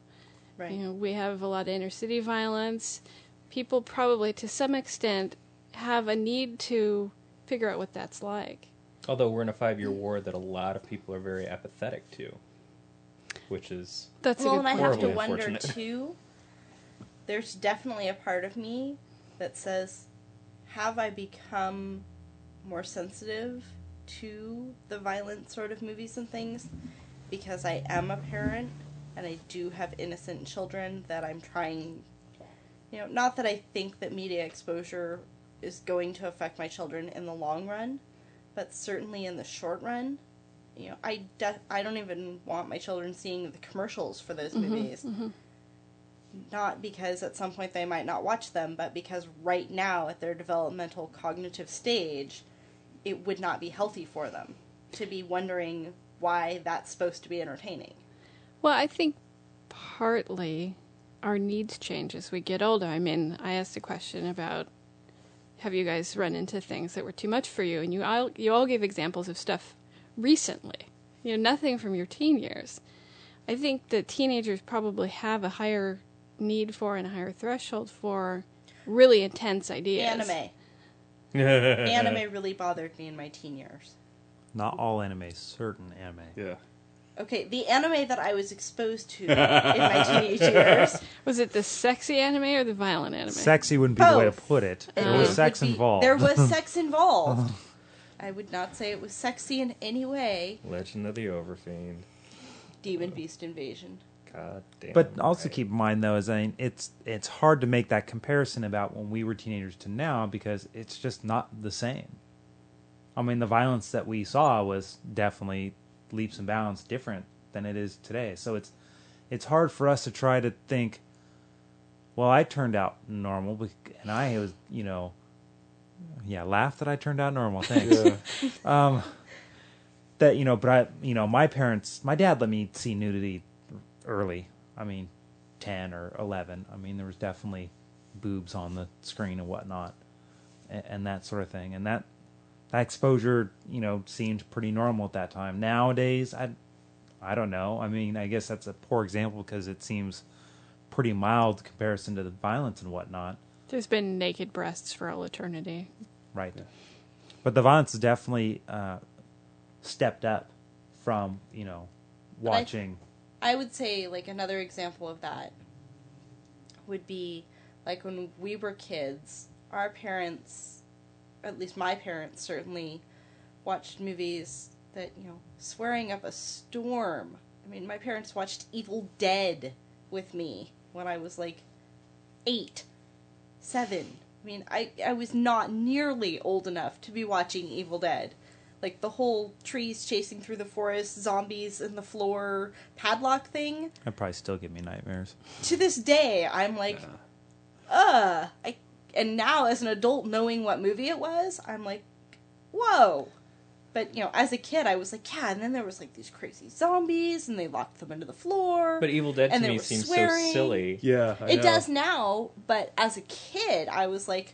Right. You know, we have a lot of inner city violence. People probably, to some extent, have a need to figure out what that's like. Although we're in a five year war that a lot of people are very apathetic to, which is That's well, a and good I point. have to wonder too. There's definitely a part of me that says, "Have I become more sensitive to the violent sort of movies and things because I am a parent and I do have innocent children that I'm trying." You know, not that I think that media exposure is going to affect my children in the long run, but certainly in the short run, you know, I de- I don't even want my children seeing the commercials for those mm-hmm, movies. Mm-hmm. Not because at some point they might not watch them, but because right now at their developmental cognitive stage, it would not be healthy for them to be wondering why that's supposed to be entertaining. Well, I think partly our needs change as we get older. I mean, I asked a question about have you guys run into things that were too much for you, and you all you all gave examples of stuff recently. You know, nothing from your teen years. I think that teenagers probably have a higher need for and a higher threshold for really intense ideas. Anime. Anime really bothered me in my teen years. Not all anime, certain anime. Yeah. Okay, the anime that I was exposed to in my teenage years Was it the sexy anime or the violent anime? Sexy wouldn't be the way to put it. There uh, was would sex be- involved. There was sex involved. Uh-huh. I would not say it was sexy in any way. Legend of the Overfiend. Demon Beast Invasion. God damn. But also right. keep in mind though, is I mean, it's it's hard to make that comparison about when we were teenagers to now because it's just not the same. I mean, the violence that we saw was definitely leaps and bounds different than it is today. So it's it's hard for us to try to think. Well, I turned out normal, and I was, you know, yeah, laugh that I turned out normal. Thanks. um, that you know, but I, you know, my parents, my dad let me see nudity early. I mean, ten or eleven. I mean, there was definitely boobs on the screen and whatnot, and, and that sort of thing. And that that exposure, you know, seemed pretty normal at that time. Nowadays, I, I don't know. I mean, I guess that's a poor example because it seems pretty mild comparison to the violence and whatnot. There's been naked breasts for all eternity. Right. But the violence is definitely uh, stepped up from, you know, But I- watching. I would say like another example of that would be like when we were kids, our parents, at least my parents certainly watched movies that, you know, swearing up a storm. I mean, my parents watched Evil Dead with me when I was like 8, 7. I mean, I I was not nearly old enough to be watching Evil Dead like the whole trees chasing through the forest, zombies in the floor, padlock thing. That probably still give me nightmares. To this day, I'm like, uh, I. And now, as an adult, knowing what movie it was, I'm like, whoa. But you know, as a kid, I was like, yeah. And then there was like these crazy zombies, and they locked them into the floor. But Evil Dead to And they me seems swearing. so silly. Yeah, I it know. does now, but as a kid, I was like,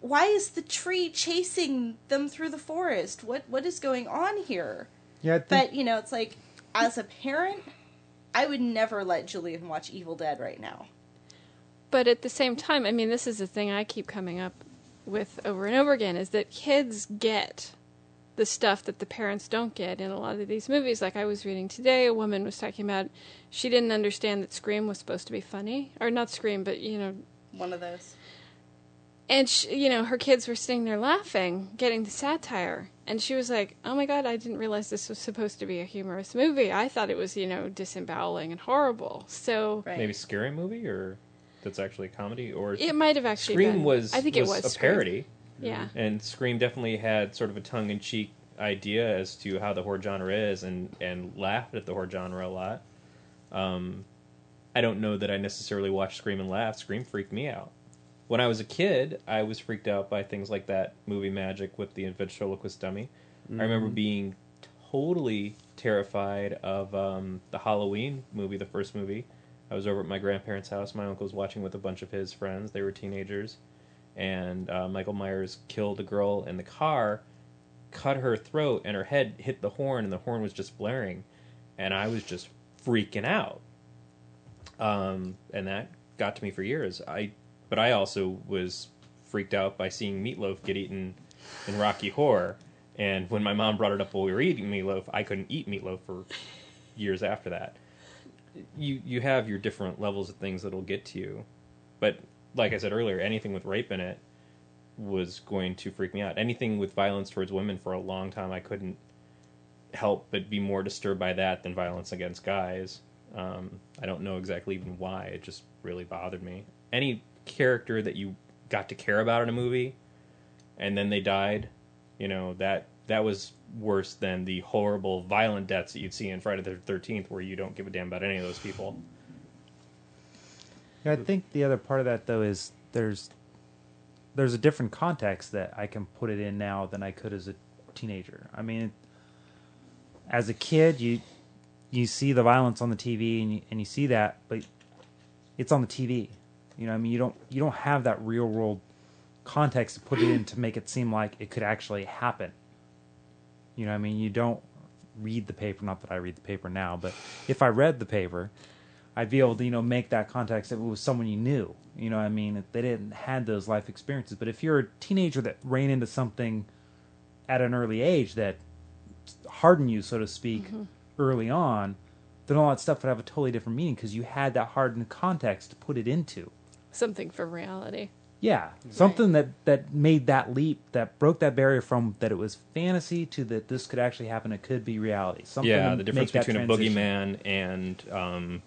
why is the tree chasing them through the forest? What what is going on here? Yeah, think But you know, it's like as a parent, I would never let Julian watch Evil Dead right now. But at the same time, I mean, this is the thing I keep coming up with over and over again is that kids get the stuff that the parents don't get in a lot of these movies. Like I was reading today, a woman was talking about she didn't understand that Scream was supposed to be funny, or not Scream, but you know, One of those. and she, you know her kids were sitting there laughing, getting the satire, and she was like, "Oh my god, I didn't realize this was supposed to be a humorous movie. I thought it was, you know, disemboweling and horrible." So Right. Maybe scary movie or that's actually a comedy or it might have actually Scream been. was I think was it was a Scream. parody. Yeah. And Scream definitely had sort of a tongue in cheek idea as to how the horror genre is and, and laughed at the horror genre a lot. Um, I don't know that I necessarily watched Scream and laughed. Scream freaked me out. When I was a kid, I was freaked out by things like that movie Magic with the ventriloquist dummy. I remember being totally terrified of um, the Halloween movie, the first movie. I was over at my grandparents' house. My uncle was watching with a bunch of his friends. They were teenagers and uh, Michael Myers killed a girl in the car, cut her throat, and her head hit the horn, and the horn was just blaring, and I was just freaking out. Um, and that got to me for years. I, but I also was freaked out by seeing Meat Loaf get eaten in Rocky Horror, and when my mom brought it up while we were eating Meatloaf, I couldn't eat Meatloaf for years after that. You you have your different levels of things that'll get to you, but like I said earlier, anything with rape in it was going to freak me out. Anything with violence towards women for a long time, I couldn't help but be more disturbed by that than violence against guys. Um, I don't know exactly even why. It just really bothered me. Any character that you got to care about in a movie, and then they died, you know that that was worse than the horrible, violent deaths that you'd see in Friday the Thirteenth, where you don't give a damn about any of those people. Yeah, I think the other part of that though is there's there's a different context that I can put it in now than I could as a teenager. I mean, as a kid, you you see the violence on the TV and you, and you see that, but it's on the TV. You know, I mean, you don't you don't have that real world context to put it in to make it seem like it could actually happen. You know, what I mean, you don't read the paper. Not that I read the paper now, but if I read the paper, I'd be able to, you know, make that context if it was someone you knew. You know, what I mean, if they didn't had those life experiences. But if you're a teenager that ran into something at an early age that hardened you, so to speak, mm-hmm. early on, then all that stuff would have a totally different meaning because you had that hardened context to put it into. Something for reality. Yeah, something that that made that leap, that broke that barrier from that it was fantasy to that this could actually happen. It could be reality. Something yeah, the difference make that between a boogeyman and um,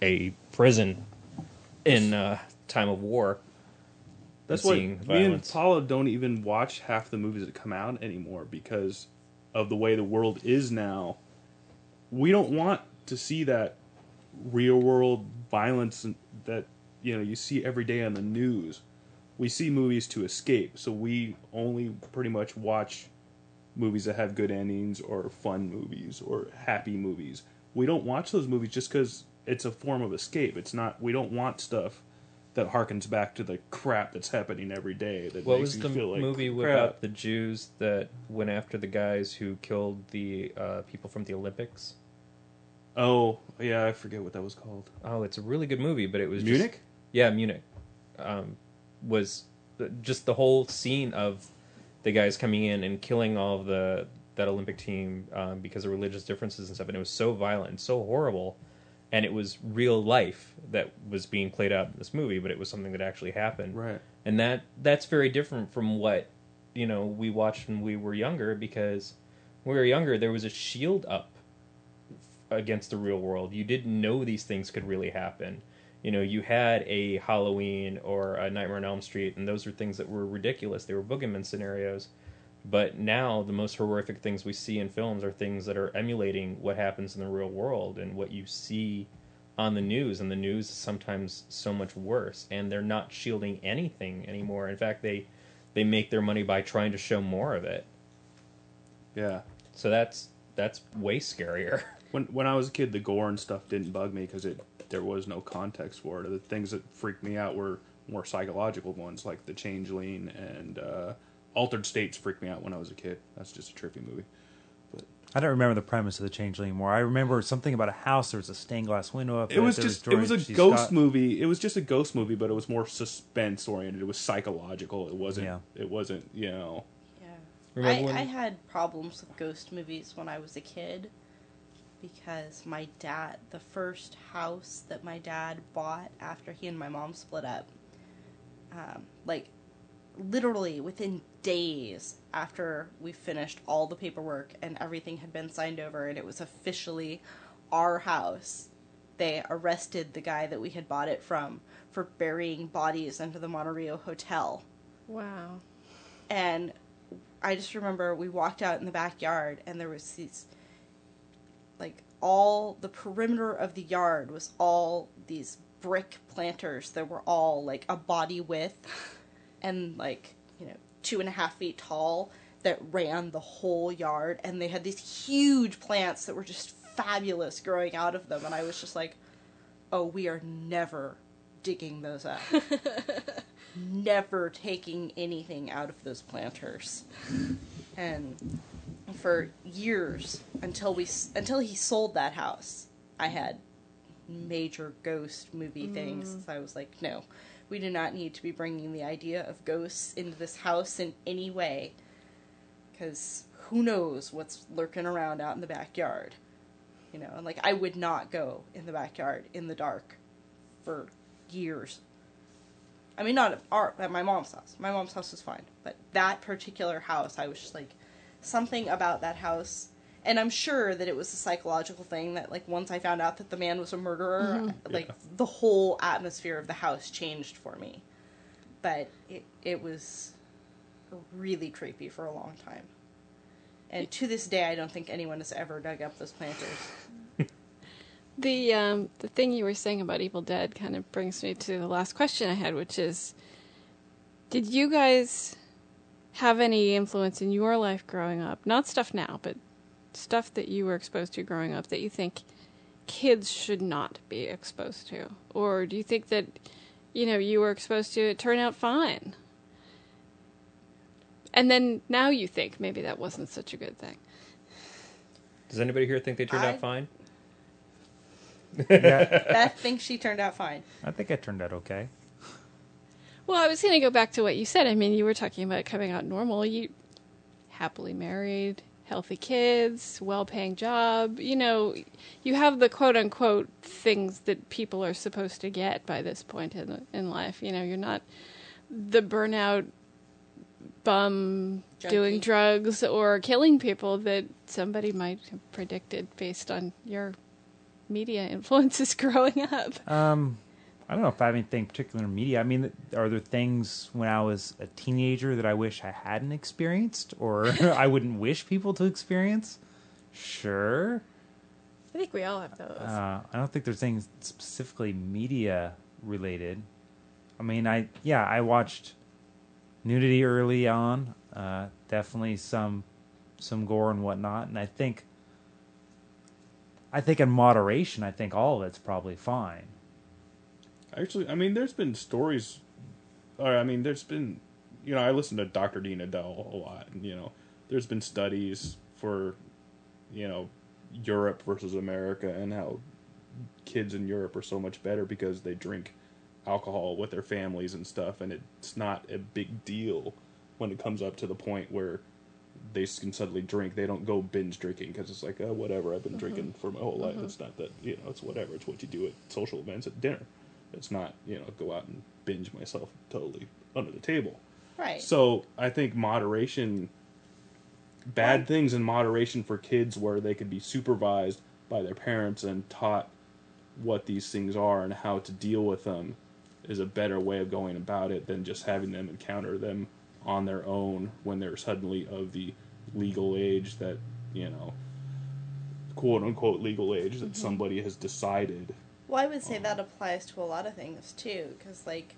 a prison in uh, time of war. That's and why me and violence. Paula don't even watch half the movies that come out anymore because of the way the world is now, we don't want to see that real world violence that you know you see every day on the news. We see movies to escape, so we only pretty much watch movies that have good endings or fun movies or happy movies. We don't watch those movies just because it's a form of escape. It's not. We don't want stuff that harkens back to the crap that's happening every day. That What makes was the feel like movie crap. about the Jews that went after the guys who killed the uh, people from the Olympics? Oh yeah, I forget what that was called. Oh, it's a really good movie, but it was just- Munich. yeah, Munich. Um, was just the whole scene of the guys coming in and killing all of the that Olympic team um, because of religious differences and stuff, and it was so violent and so horrible, and it was real life that was being played out in this movie, but it was something that actually happened, Right. and that that's very different from what you know we watched when we were younger because when we were younger there was a shield up against the real world. You didn't know these things could really happen you know you had a halloween or a nightmare on elm street and those are things that were ridiculous. They were boogeyman scenarios. But now the most horrific things we see in films are things that are emulating what happens in the real world and what you see on the news and the news is sometimes so much worse and they're not shielding anything anymore. In fact they they make their money by trying to show more of it. Yeah. so that's that's way scarier. When when I was a kid, the gore and stuff didn't bug me because it there was no context for it. The things that freaked me out were more psychological ones, like The Changeling and uh, Altered States. Freaked me out when I was a kid. That's just a trippy movie. But I don't remember the premise of the Changeling anymore. I remember something about a house. There was a stained glass window up. It was just it was a droids. She's ghost got- movie. It was just a ghost movie, but it was more suspense oriented. It was psychological. It wasn't. Yeah. It wasn't. You know. Yeah. I, when- I had problems with ghost movies when I was a kid because my dad, the first house that my dad bought after he and my mom split up, um, like literally within days after we finished all the paperwork and everything had been signed over and it was officially our house, they arrested the guy that we had bought it from for burying bodies under the Monterey Hotel. Wow. And I just remember we walked out in the backyard and there was these like all the perimeter of the yard was all these brick planters that were all like a body width and like you know two and a half feet tall that ran the whole yard. And they had these huge plants that were just fabulous growing out of them. And i was just like oh we are never digging those up. Never taking anything out of those planters. And for years until we until he sold that house. I had major ghost movie mm-hmm. things. So i was like no we do not need to be bringing the idea of ghosts into this house in any way. Because who knows what's lurking around out in the backyard you know? And like i would not go in the backyard in the dark for years. I mean, not at, our, at my mom's house. My mom's house was fine, but that particular house, I was just like, something about that house, and I'm sure that it was a psychological thing that, like, once I found out that the man was a murderer, like, the whole atmosphere of the house changed for me. But it it was really creepy for a long time, and to this day, I don't think anyone has ever dug up those planters. The um, the thing you were saying about Evil Dead kind of brings me to the last question I had, which is, did you guys have any influence in your life growing up? Not stuff now, but stuff that you were exposed to growing up that you think kids should not be exposed to, or do you think that you know you were exposed to it turned out fine? And then now you think maybe that wasn't such a good thing. does anybody here think they turned I- out fine Yeah, Beth thinks she turned out fine. I think I turned out okay. Well, I was going to go back to what you said. I mean, you were talking about coming out normal. You happily married, healthy kids, well-paying job. You know, you have the quote-unquote things that people are supposed to get by this point in in life. You know, you're not the burnout bum Junkie. doing drugs or killing people that somebody might have predicted based on your media influences growing up. Um, I don't know if I have anything particular in media. I mean, are there things when I was a teenager that I wish I hadn't experienced or I wouldn't wish people to experience? Sure. I think we all have those. Uh, I don't think there's things specifically media related. I mean, I yeah, I watched nudity early on. Uh, definitely some some gore and whatnot, and I think I think in moderation, I think all of it's probably fine. Actually, I mean, there's been stories, or I mean, there's been, you know, I listen to Dr. Dean Edell a lot, and you know, there's been studies for, you know, Europe versus America and how kids in Europe are so much better because they drink alcohol with their families and stuff, and it's not a big deal when it comes up to the point where they can suddenly drink. They don't go binge drinking because it's like, oh, whatever. I've been mm-hmm. drinking for my whole life. Mm-hmm. It's not that you know, it's whatever. It's what you do at social events at dinner. It's not you know, go out and binge myself totally under the table. Right. So I think moderation, bad Right. things in moderation for kids where they could be supervised by their parents and taught what these things are and how to deal with them is a better way of going about it than just having them encounter them on their own when they're suddenly of the legal age that, you know, quote unquote legal age that mm-hmm. somebody has decided. Well, I would say that applies to a lot of things too, because like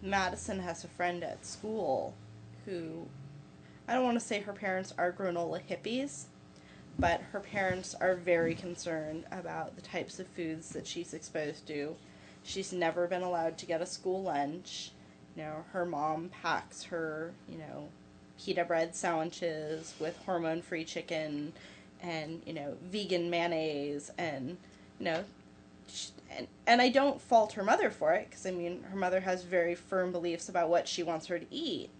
Madison has a friend at school who I don't want to say her parents are granola hippies, but her parents are very concerned about the types of foods that she's exposed to. She's never been allowed to get a school lunch. You know, her mom packs her, you know, pita bread sandwiches with hormone free chicken and, you know, vegan mayonnaise and, you know, and, and I don't fault her mother for it because I mean her mother has very firm beliefs about what she wants her to eat.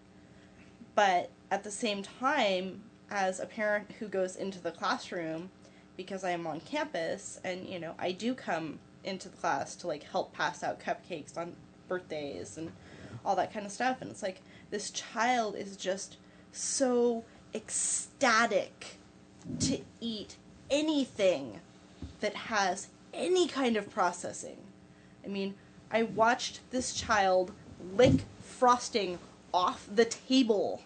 But at the same time, as a parent who goes into the classroom, because I am on campus and you know I do come into the class to like help pass out cupcakes on birthdays and all that kind of stuff, and it's like this child is just so ecstatic to eat anything that has any kind of processing. I mean, I watched this child lick frosting off the table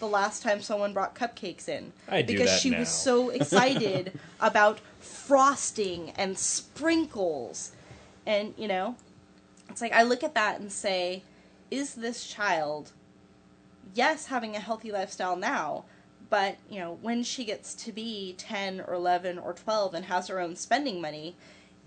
the last time someone brought cupcakes in I do because that she now. was so excited about frosting and sprinkles and you know it's like i look at that and say is this child yes having a healthy lifestyle now but you know when she gets to be 10 or 11 or 12 and has her own spending money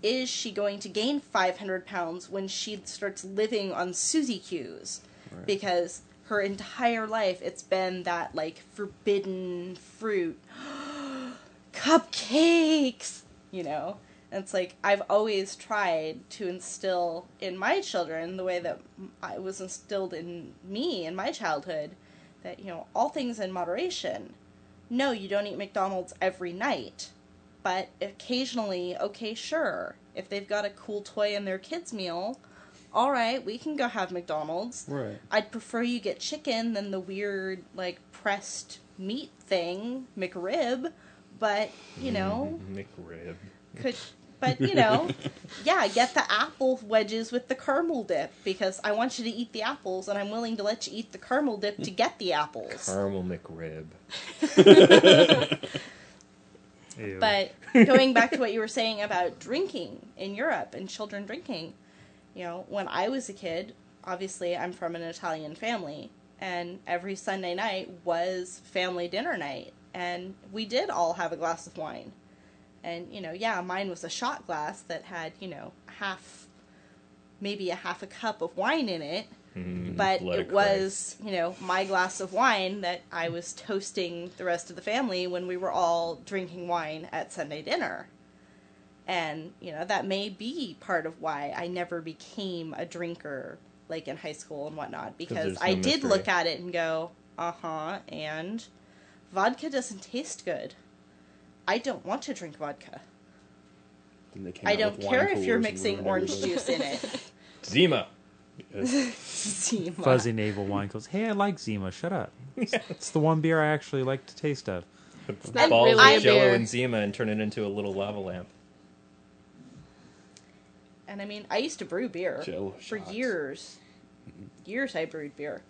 is she going to gain 500 pounds when she starts living on Suzy Q's? Because her entire life it's been that like forbidden fruit cupcakes you know? And it's like i've always tried to instill in my children the way that i was instilled in me in my childhood that you know all things in moderation no you don't eat mcdonald's every night but occasionally okay sure if they've got a cool toy in their kids meal all right we can go have mcdonald's Right. I'd prefer you get chicken than the weird like pressed meat thing, McRib. But you know, McRib. could but you know, yeah, get the apple wedges with the caramel dip because I want you to eat the apples and I'm willing to let you eat the caramel dip to get the apples. Caramel McRib. But going back to what you were saying about drinking in Europe and children drinking, you know, when I was a kid, obviously I'm from an Italian family, and every Sunday night was family dinner night, and we did all have a glass of wine. And, you know, yeah, mine was a shot glass that had, you know, half, maybe a half a cup of wine in it, Mm, but it was you know my glass of wine that I was toasting the rest of the family when we were all drinking wine at Sunday dinner. And you know that may be part of why I never became a drinker like in high school and whatnot because no I did look at it and go, "Uh huh," and vodka doesn't taste good. I don't want to drink vodka. Then they came I out don't with care if you're mixing orange everybody. juice in it. Zima. Zima. Fuzzy navel wine goes, hey, I like Zima. Shut up. It's, it's the one beer I actually like to taste of. not Balls really of Jello beer. and Zima and turn it into a little lava lamp. And I mean, I used to brew beer Chill for shots. years. Years I brewed beer.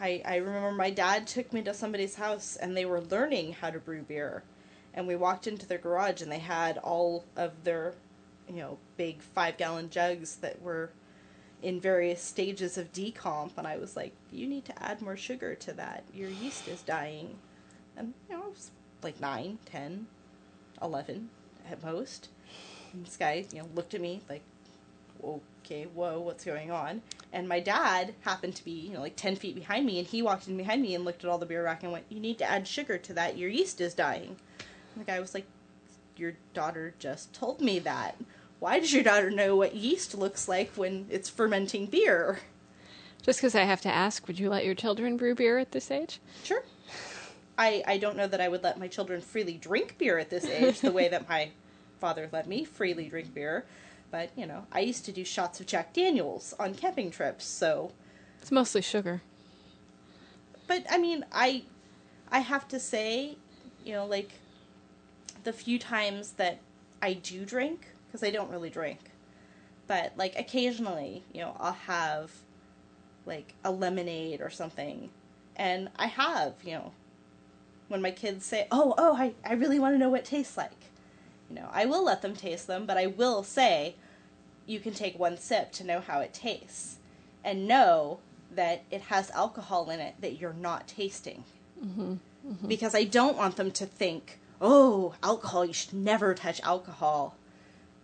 I, I remember my dad took me to somebody's house and they were learning how to brew beer. And we walked into their garage and they had all of their, you know, big five gallon jugs that were in various stages of decomp. And I was like, you need to add more sugar to that. Your yeast is dying. And, you know, I was like 9, 10, 11 at most. And this guy, you know, looked at me like, okay, whoa, what's going on? And my dad happened to be, you know, like 10 feet behind me, and he walked in behind me and looked at all the beer rack and went, You need to add sugar to that. Your yeast is dying. The guy was like, Your daughter just told me that. Why does your daughter know what yeast looks like when it's fermenting beer? Just because I have to ask, would you let your children brew beer at this age? Sure. I, I don't know that I would let my children freely drink beer at this age the way that my father let me freely drink beer. But, you know, I used to do shots of Jack Daniels on camping trips, so It's mostly sugar. but I mean, I I have to say, you know, like the few times that I do drink because I don't really drink, but like occasionally, you know, I'll have like a lemonade or something, and I have, you know, when my kids say, "Oh, oh, I I really want to know what it tastes like," you know, I will let them taste them, but I will say, you can take one sip to know how it tastes, and know that it has alcohol in it that you're not tasting. Mm-hmm, mm-hmm. Because I don't want them to think, oh, alcohol, you should never touch alcohol.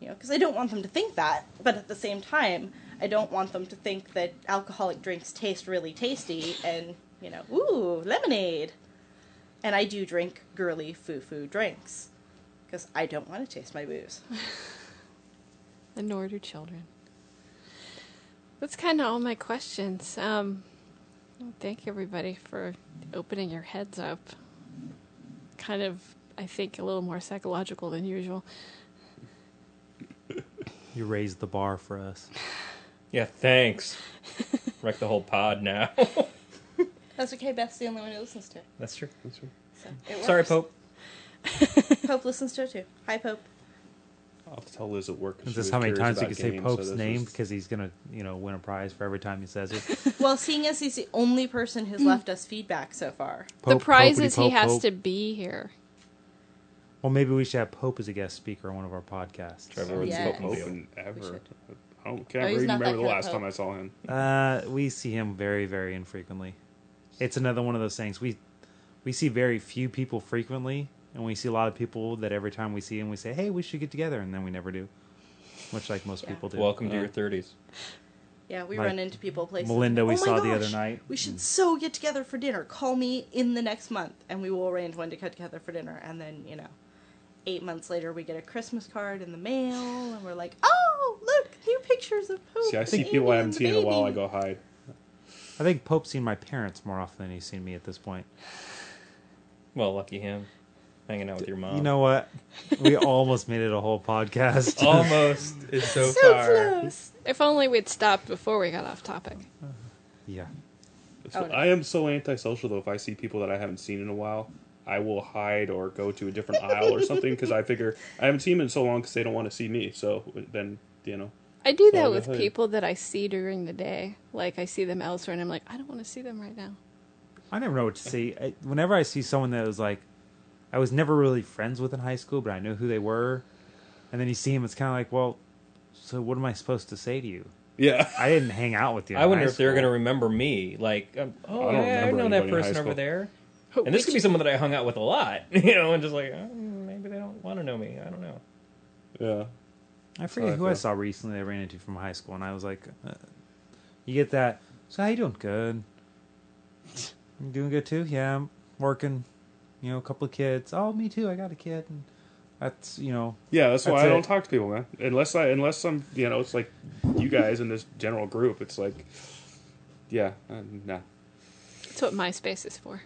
You know, because I don't want them to think that. But at the same time, I don't want them to think that alcoholic drinks taste really tasty and, you know, ooh, lemonade. And I do drink girly foo foo drinks. Because I don't want to taste my booze. And nor do children. That's kind of all my questions. Um, thank everybody for opening your heads up. Kind of, I think, a little more psychological than usual. You raised the bar for us. Yeah, thanks. Wreck the whole pod now. That's okay, Beth's the only one who listens to it. That's true. That's right. So it Sorry. Pope. Pope listens to it too. Hi, Pope. I'll have to tell Liz at work. 'cause Is she this was how many curious times you about can say games, Pope's so this name was- because he's gonna, you know, win a prize for every time he says it? Well, seeing as he's the only person who's left us feedback so far. the Pope, prize Popey is he Pope, has Pope. to be here. Well, maybe we should have Pope as a guest speaker on one of our podcasts. Trevor would Yeah. Pope Pope and ever. I don't, Oh, can't he's really not that remember the last time I saw him. Uh, we see him very, very infrequently. It's another one of those things. We we see very few people frequently, and we see a lot of people that every time we see him, we say, "Hey, we should get together," and then we never do. Much like most Yeah. people do. Welcome to Uh, your 30s. Yeah, we Like run into people places. Melinda, we "Oh my saw the other night." We should so get together for dinner. Call me in the next month, and we will arrange when to get together for dinner. And then you know, eight months later, we get a Christmas card in the mail, and we're like, "Oh, look, new pictures of Pope." See, I see people I haven't seen in a while. I go hide. I think Pope's seen my parents more often than he's seen me at this point. Well, lucky him. Hanging out with your mom. You know what? We almost made it a whole podcast. almost is so, So far. close. If only we'd stopped before we got off topic. yeah. Oh, no. I am so antisocial though. If I see people that I haven't seen in a while, I will hide or go to a different aisle or something because I figure I haven't seen them in so long because they don't want to see me. So then you know, I do So that with people that I see during the day. Like I see them elsewhere, and I'm like, I don't want to see them right now. I never know what to say. I, whenever I see someone that was like, I was never really friends with in high school, but I knew who they were, and then you see them, it's kind of like, well, so what am I supposed to say to you? yeah. I didn't hang out with you. I wonder high if they're going to remember me. Like, um, oh, I don't yeah, I remember know that anybody in high person over there. And this could be someone that I hung out with a lot, you know, and just like, oh, maybe they don't want to know me. I don't know. Yeah. I forget how I who I feel. saw recently. I ran into from high school, and I was like, uh, "You get that? So how you doing? Good. I'm doing good too? Yeah, I'm working. You know, a couple of kids. Oh, me too. I got a kid. And that's you know, Yeah, that's why That's I don't talk to people, man. Unless I, unless I'm, you know, it's like you guys in this general group. It's like, yeah, uh, nah. That's what MySpace is for.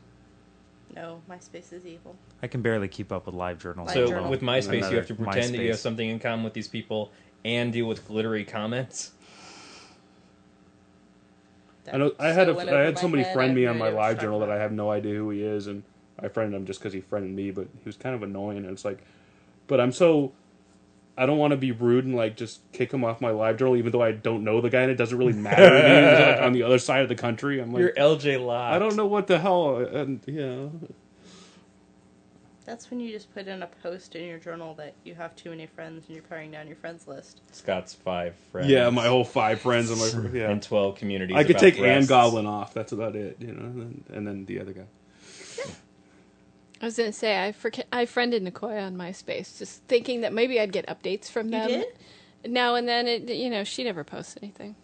No, MySpace is evil. I can barely keep up with live journals. So journal. with MySpace, Another you have to pretend that you have something in common with these people and deal with glittery comments. I know. I had so a, went I had somebody friend me on my idea live you're journal that I have no idea who he is, and I friended him just because he friended me. But he was kind of annoying, and it's like, but I'm so I don't want to be rude and like just kick him off my live journal, even though I don't know the guy and it doesn't really matter to me. He's like on the other side of the country. I'm like, You're LJ Locke. I don't know what the hell. And yeah, That's when you just put in a post in your journal that you have too many friends and you're paring down your friends list. Scott's five friends. yeah, my whole five friends. I'm like, yeah. and twelve communities. I could about take Ann breasts. Goblin off. That's about it, you know. And, and then the other guy. I was gonna say I forget I friended Nicoya on MySpace, just thinking that maybe I'd get updates from them. You them did? now and then. It you know she never posts anything,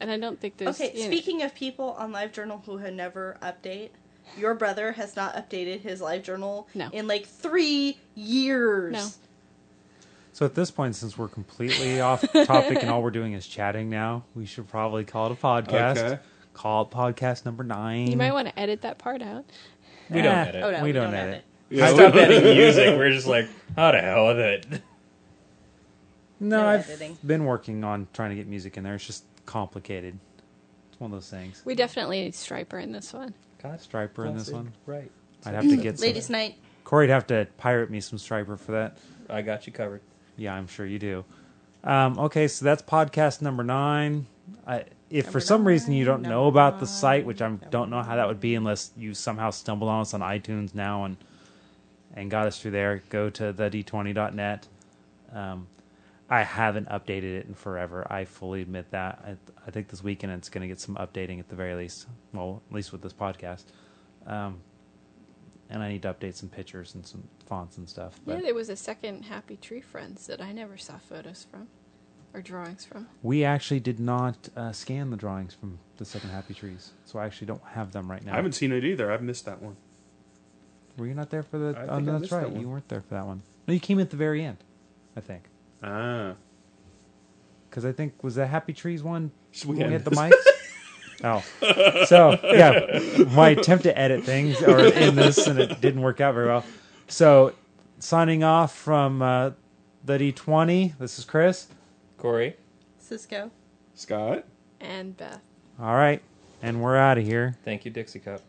and I don't think there's Okay, you know- speaking of people on LiveJournal who have never update, your brother has not updated his LiveJournal No. in like three years. No. So at this point, since we're completely off topic and all we're doing is chatting now, we should probably call it a podcast. Okay. Call it podcast number nine. you might want to edit that part out. We don't Eh, edit. Oh no, we, don't, edit. edit. Yeah, I stopped editing music. We're just like, how the hell with it? No, No I've editing. been working on trying to get music in there. It's just complicated. It's one of those things. We definitely need Stryper in this one. God, Stryper in this one. Right. I'd have to get some. Ladies' night. Corey'd have to pirate me some Stryper for that. I got you covered. Yeah, I'm sure you do. Um, okay, so that's podcast number nine. I, if for some reason you don't know about the site, which I don't know how that would be unless you somehow stumbled on us on iTunes now and and got us through there, go to the d20.net. Um, I haven't updated it in forever. I fully admit that. I, I think this weekend it's going to get some updating at the very least. Well, at least with this podcast. Um, and I need to update some pictures and some fonts and stuff. Yeah, there was a second Happy Tree Friends that I never saw photos from or drawings from. We actually did not uh, scan the drawings from the second Happy Trees, so I actually don't have them right now. I haven't seen it either. I've missed that one. Were you not there for the? I oh, think I no, that's missed that right. one. You weren't there for that one. No, you came at the very end, I think. Ah, Because I think was the Happy Trees one So when we we had- hit the mics. oh, so yeah, my attempt to edit things or in this and it didn't work out very well. So signing off from uh, the D20. This is Chris. Corey. Cisco. Scott. And Beth. All right, and we're out of here. Thank you, Dixie Cup.